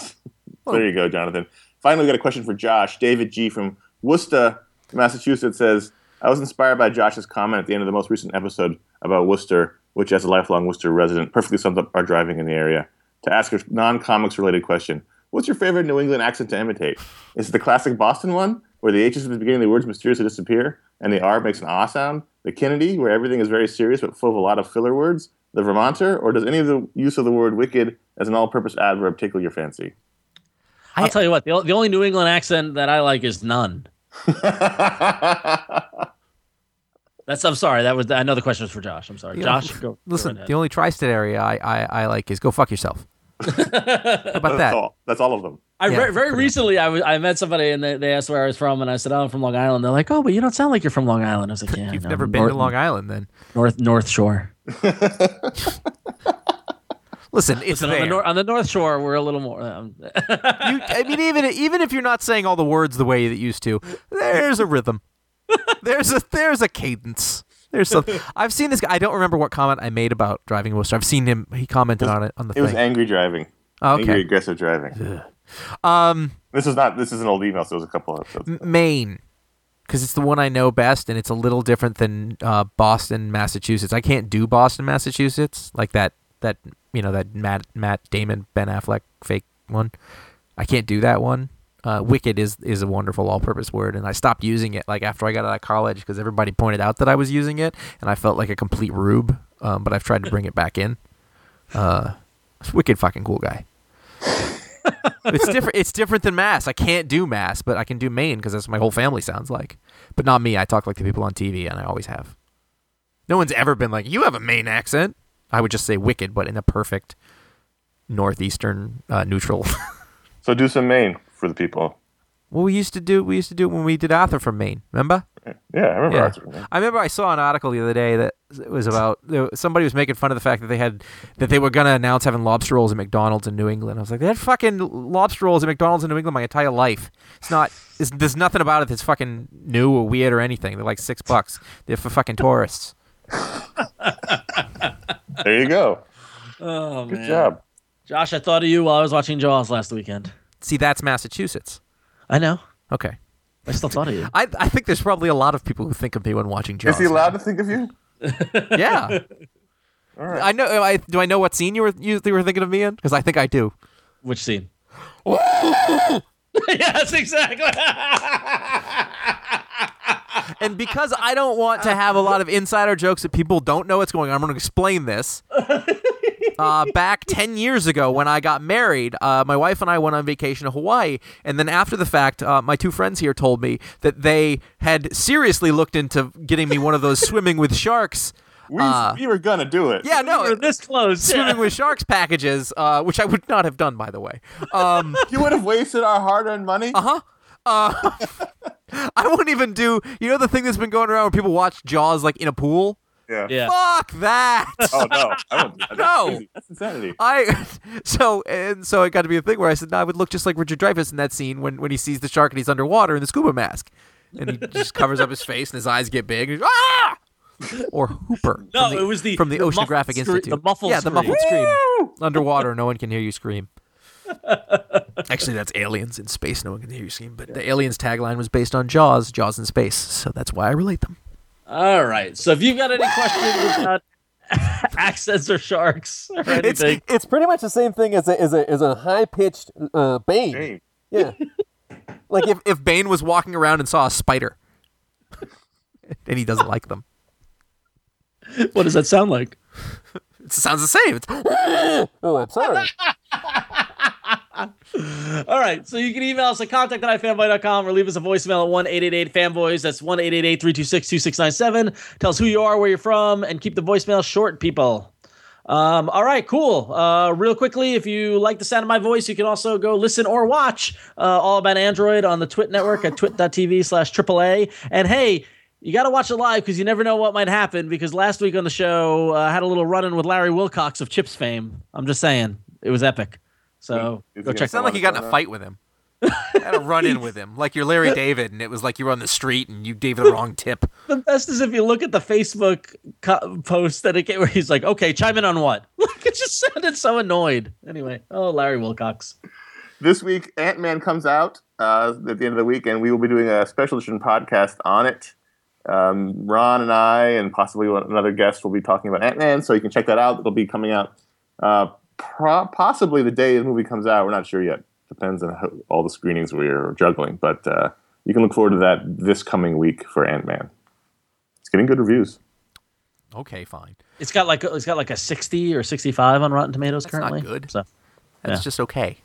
Speaker 4: there you go, Jonathan. Finally, we got a question for Josh. David G. from Worcester, Massachusetts says, I was inspired by Josh's comment at the end of the most recent episode about Worcester, which, as a lifelong Worcester resident, perfectly sums up our driving in the area, to ask a non comics related question. What's your favorite New England accent to imitate? Is it the classic Boston one, where the H's at the beginning of the words mysteriously disappear and the R makes an ah sound? The Kennedy, where everything is very serious but full of a lot of filler words? The Vermonter, or does any of the use of the word wicked as an all purpose adverb tickle your fancy?
Speaker 3: I'll tell you what. The, the only New England accent that I like is none. That's. I'm sorry. That was I know the question was for Josh. I'm sorry,
Speaker 1: Yeah,
Speaker 3: Josh. Go, go
Speaker 1: Listen,
Speaker 3: right ahead.
Speaker 1: the only tri-state area I, I, I like is go fuck yourself. How about
Speaker 4: That's
Speaker 1: that?
Speaker 4: all. That's all of them.
Speaker 3: I
Speaker 1: Yeah,
Speaker 3: very, very recently I was I met somebody and they, they asked where I was from and I said oh, I'm from Long Island. They're like, oh, but you don't sound like you're from Long Island. I was like, yeah,
Speaker 1: You've
Speaker 3: no,
Speaker 1: never
Speaker 3: I'm
Speaker 1: been
Speaker 3: North,
Speaker 1: to Long Island, then?
Speaker 3: North North Shore.
Speaker 1: Listen, it's
Speaker 3: Listen, on the, nor- on the North Shore, we're a little more. Um,
Speaker 1: you, I mean, even even if you're not saying all the words the way that you used to, there's a rhythm. There's a there's a cadence. There's some. I've seen this guy. I don't remember what comment I made about driving in Worcester. I've seen him. He commented on it on the
Speaker 4: It was angry driving.
Speaker 1: Oh,
Speaker 4: Angry
Speaker 1: okay.
Speaker 4: aggressive driving.
Speaker 1: Um,
Speaker 4: This is not. This is an old email, so it was a couple of episodes.
Speaker 1: Maine, because it's the one I know best, and it's a little different than uh, Boston, Massachusetts. I can't do Boston, Massachusetts, like that that you know that Matt Matt Damon Ben Affleck fake one. I can't do that one. Uh, wicked is is a wonderful all-purpose word, and I stopped using it like after I got out of college because everybody pointed out that I was using it, and I felt like a complete rube. Um, but I've tried to bring it back in. Uh, wicked fucking cool guy. It's different. It's different than Mass. I can't do Mass, but I can do Maine because that's what my whole family sounds like. But not me. I talk like the people on TV, and I always have. No one's ever been like, "You have a Maine accent." I would just say "wicked," but in a perfect northeastern uh, neutral.
Speaker 4: So do some Maine for the people.
Speaker 1: well, we used to do. We used to do it when we did Arthur from Maine. Remember?
Speaker 4: Yeah, I remember
Speaker 1: Yeah.
Speaker 4: Arthur.
Speaker 1: I remember I saw an article the other day that it was about somebody was making fun of the fact that they had that they were gonna announce having lobster rolls at McDonald's in New England. I was like, they had fucking lobster rolls at McDonald's in New England my entire life. It's not. It's, there's nothing about it that's fucking new or weird or anything. They're like six bucks. They're for fucking tourists.
Speaker 4: There you go.
Speaker 3: Oh
Speaker 4: Good
Speaker 3: man,
Speaker 4: job.
Speaker 3: Josh. I thought of you while I was watching Jaws last weekend.
Speaker 1: See, that's Massachusetts.
Speaker 3: I know.
Speaker 1: Okay.
Speaker 3: I still thought of you.
Speaker 1: I I think there's probably a lot of people who think of me when watching Jaws.
Speaker 4: Is he allowed to think of you?
Speaker 1: Yeah.
Speaker 4: All right.
Speaker 1: I know. I do. I know what scene you were you, you were thinking of me in because I think I do.
Speaker 3: Which scene? yes, exactly.
Speaker 1: And because I don't want to have a lot of insider jokes that people don't know what's going on, I'm going to explain this. Uh, back 10 years ago when I got married, uh, my wife and I went on vacation to Hawaii. And then after the fact, uh, my two friends here told me that they had seriously looked into getting me one of those swimming with sharks.
Speaker 4: We,
Speaker 1: uh,
Speaker 4: we were gonna do it.
Speaker 1: Yeah, no.
Speaker 3: We're this close.
Speaker 1: Swimming
Speaker 3: yeah.
Speaker 1: with sharks packages, uh, which I would not have done, by the way. Um,
Speaker 4: You would have wasted our hard-earned money.
Speaker 1: Uh-huh. Uh I won't even do. You know the thing that's been going around where people watch Jaws like in a pool.
Speaker 4: Yeah.
Speaker 3: Yeah.
Speaker 1: Fuck that.
Speaker 4: Oh no, I won't. That's
Speaker 1: No.
Speaker 4: crazy. That's insanity.
Speaker 1: I so and so it got to be a thing where I said no, I would look just like Richard Dreyfuss in that scene when when he sees the shark and he's underwater in the scuba mask, and he just covers up his face and his eyes get big. And he's, ah! Or Hooper.
Speaker 3: No,
Speaker 1: the,
Speaker 3: it was the-
Speaker 1: from the,
Speaker 3: the muffled
Speaker 1: Oceanographic
Speaker 3: scre-
Speaker 1: Institute.
Speaker 3: the muffled
Speaker 1: yeah, the muffled scream. Underwater, no one can hear you scream. Actually, that's aliens in space. No one can hear you scream. But the aliens tagline was based on Jaws, Jaws in space. So that's why I relate them.
Speaker 3: All right. So if you've got any questions about accents or sharks or
Speaker 5: It's
Speaker 3: anything,
Speaker 5: it's pretty much the same thing as a as a as a high pitched uh, bane.
Speaker 4: Dang.
Speaker 5: Yeah.
Speaker 1: Like if, if Bane was walking around and saw a spider, and he doesn't like them.
Speaker 3: what does that sound like?
Speaker 1: It sounds the same. It's,
Speaker 5: Oh, I'm sorry.
Speaker 3: All right. So you can email us at contact at ifanboy.com or leave us a voicemail at 1 888 fanboys. That's 1 888 326 2697. Tell us who you are, where you're from, and keep the voicemail short, people. Um, all right, cool. Uh, real quickly, if you like the sound of my voice, you can also go listen or watch uh, All About Android on the Twit network at twit.tv slash AAA. And hey, you got to watch it live because you never know what might happen. Because last week on the show, uh, I had a little run in with Larry Wilcox of Chips fame. I'm just saying, it was epic. So
Speaker 4: Is
Speaker 3: go
Speaker 4: he
Speaker 3: check
Speaker 1: it's not like you got in a fight with him. had a run in with him, like you're Larry David, and it was like you were on the street and you gave the wrong tip.
Speaker 3: the best is if you look at the Facebook co- post that it came where he's like, "Okay, chime in on what?" Like it just sounded so annoyed. Anyway, oh Larry Wilcox.
Speaker 4: This week, Ant Man comes out uh, at the end of the week, and we will be doing a special edition podcast on it. Um, Ron and I, and possibly another guest, will be talking about Ant Man, so you can check that out. It'll be coming out uh, pro- possibly the day the movie comes out. We're not sure yet. Depends on how, all the screenings we're juggling, but uh, you can look forward to that this coming week for Ant Man. It's getting good reviews.
Speaker 1: Okay, fine.
Speaker 3: It's got like it's got like a sixty or sixty-five on Rotten Tomatoes
Speaker 1: That's not
Speaker 3: currently.
Speaker 1: good.
Speaker 3: So
Speaker 1: That's
Speaker 3: Yeah.
Speaker 1: just okay.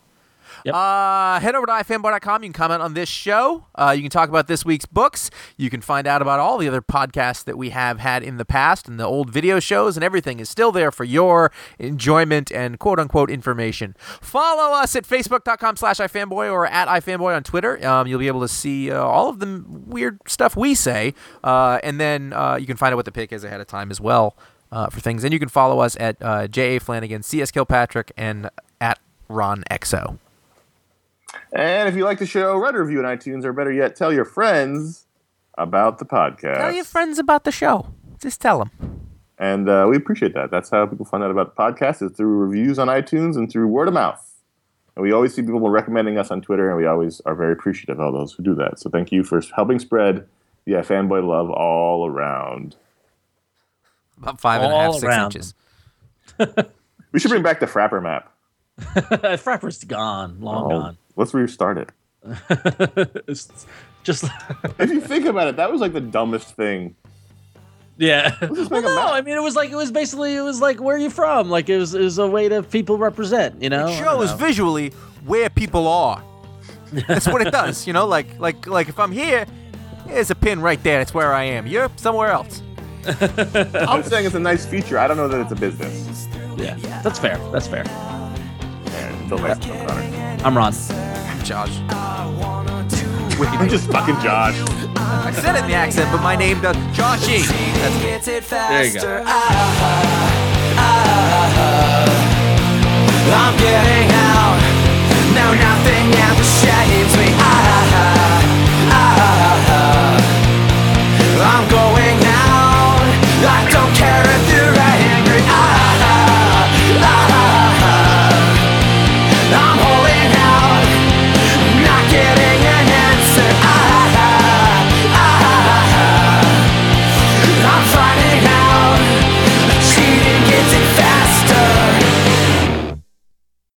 Speaker 3: Yep.
Speaker 1: Uh, head over to ifanboy.com. You can comment on this show. Uh, you can talk about this week's books. You can find out about all the other podcasts that we have had in the past and the old video shows, and everything is still there for your enjoyment and quote unquote information. Follow us at facebook.com slash ifanboy or at ifanboy on Twitter. Um, you'll be able to see uh, all of the weird stuff we say, uh, and then uh, you can find out what the pick is ahead of time as well uh, for things. And you can follow us at J.A. Flanagan, C.S. Kilpatrick, and at Ron Exo.
Speaker 4: And if you like the show, write a review on iTunes, or better yet, tell your friends about the podcast.
Speaker 1: Tell your friends about the show. Just tell them.
Speaker 4: And uh, we appreciate that. That's how people find out about the podcast is through reviews on iTunes and through word of mouth. And we always see people recommending us on Twitter, and we always are very appreciative of all those who do that. So thank you for helping spread yeah fanboy love all around.
Speaker 1: About five and a half,
Speaker 3: All
Speaker 1: six
Speaker 3: around.
Speaker 1: inches.
Speaker 4: We should bring back the Frapper map.
Speaker 3: Frapper's gone, long
Speaker 4: Oh,
Speaker 3: gone.
Speaker 4: Let's restart it.
Speaker 3: It's just
Speaker 4: If you think about it, that was like the dumbest thing.
Speaker 3: yeah. Well, no. I mean it was like it was basically it was like where are you from? Like it was it was a way to people represent. You know.
Speaker 1: It
Speaker 3: I
Speaker 1: shows
Speaker 3: know.
Speaker 1: visually where people are. That's what it does, you know. Like like like if I'm here, there's a pin right there. That's where I am. You're somewhere else.
Speaker 4: I'm saying it's a nice feature. I don't know that it's a business.
Speaker 3: Yeah, that's fair. That's fair
Speaker 4: the last Trump.
Speaker 3: I'm Ron.
Speaker 1: Josh.
Speaker 4: I'm just fucking Josh.
Speaker 1: I said it in the accent, but my name does Joshy. That's.
Speaker 3: There you go.
Speaker 2: Ah, ah, ah. I'm getting out. Nothing ever shames me. I'm going out. I don't care.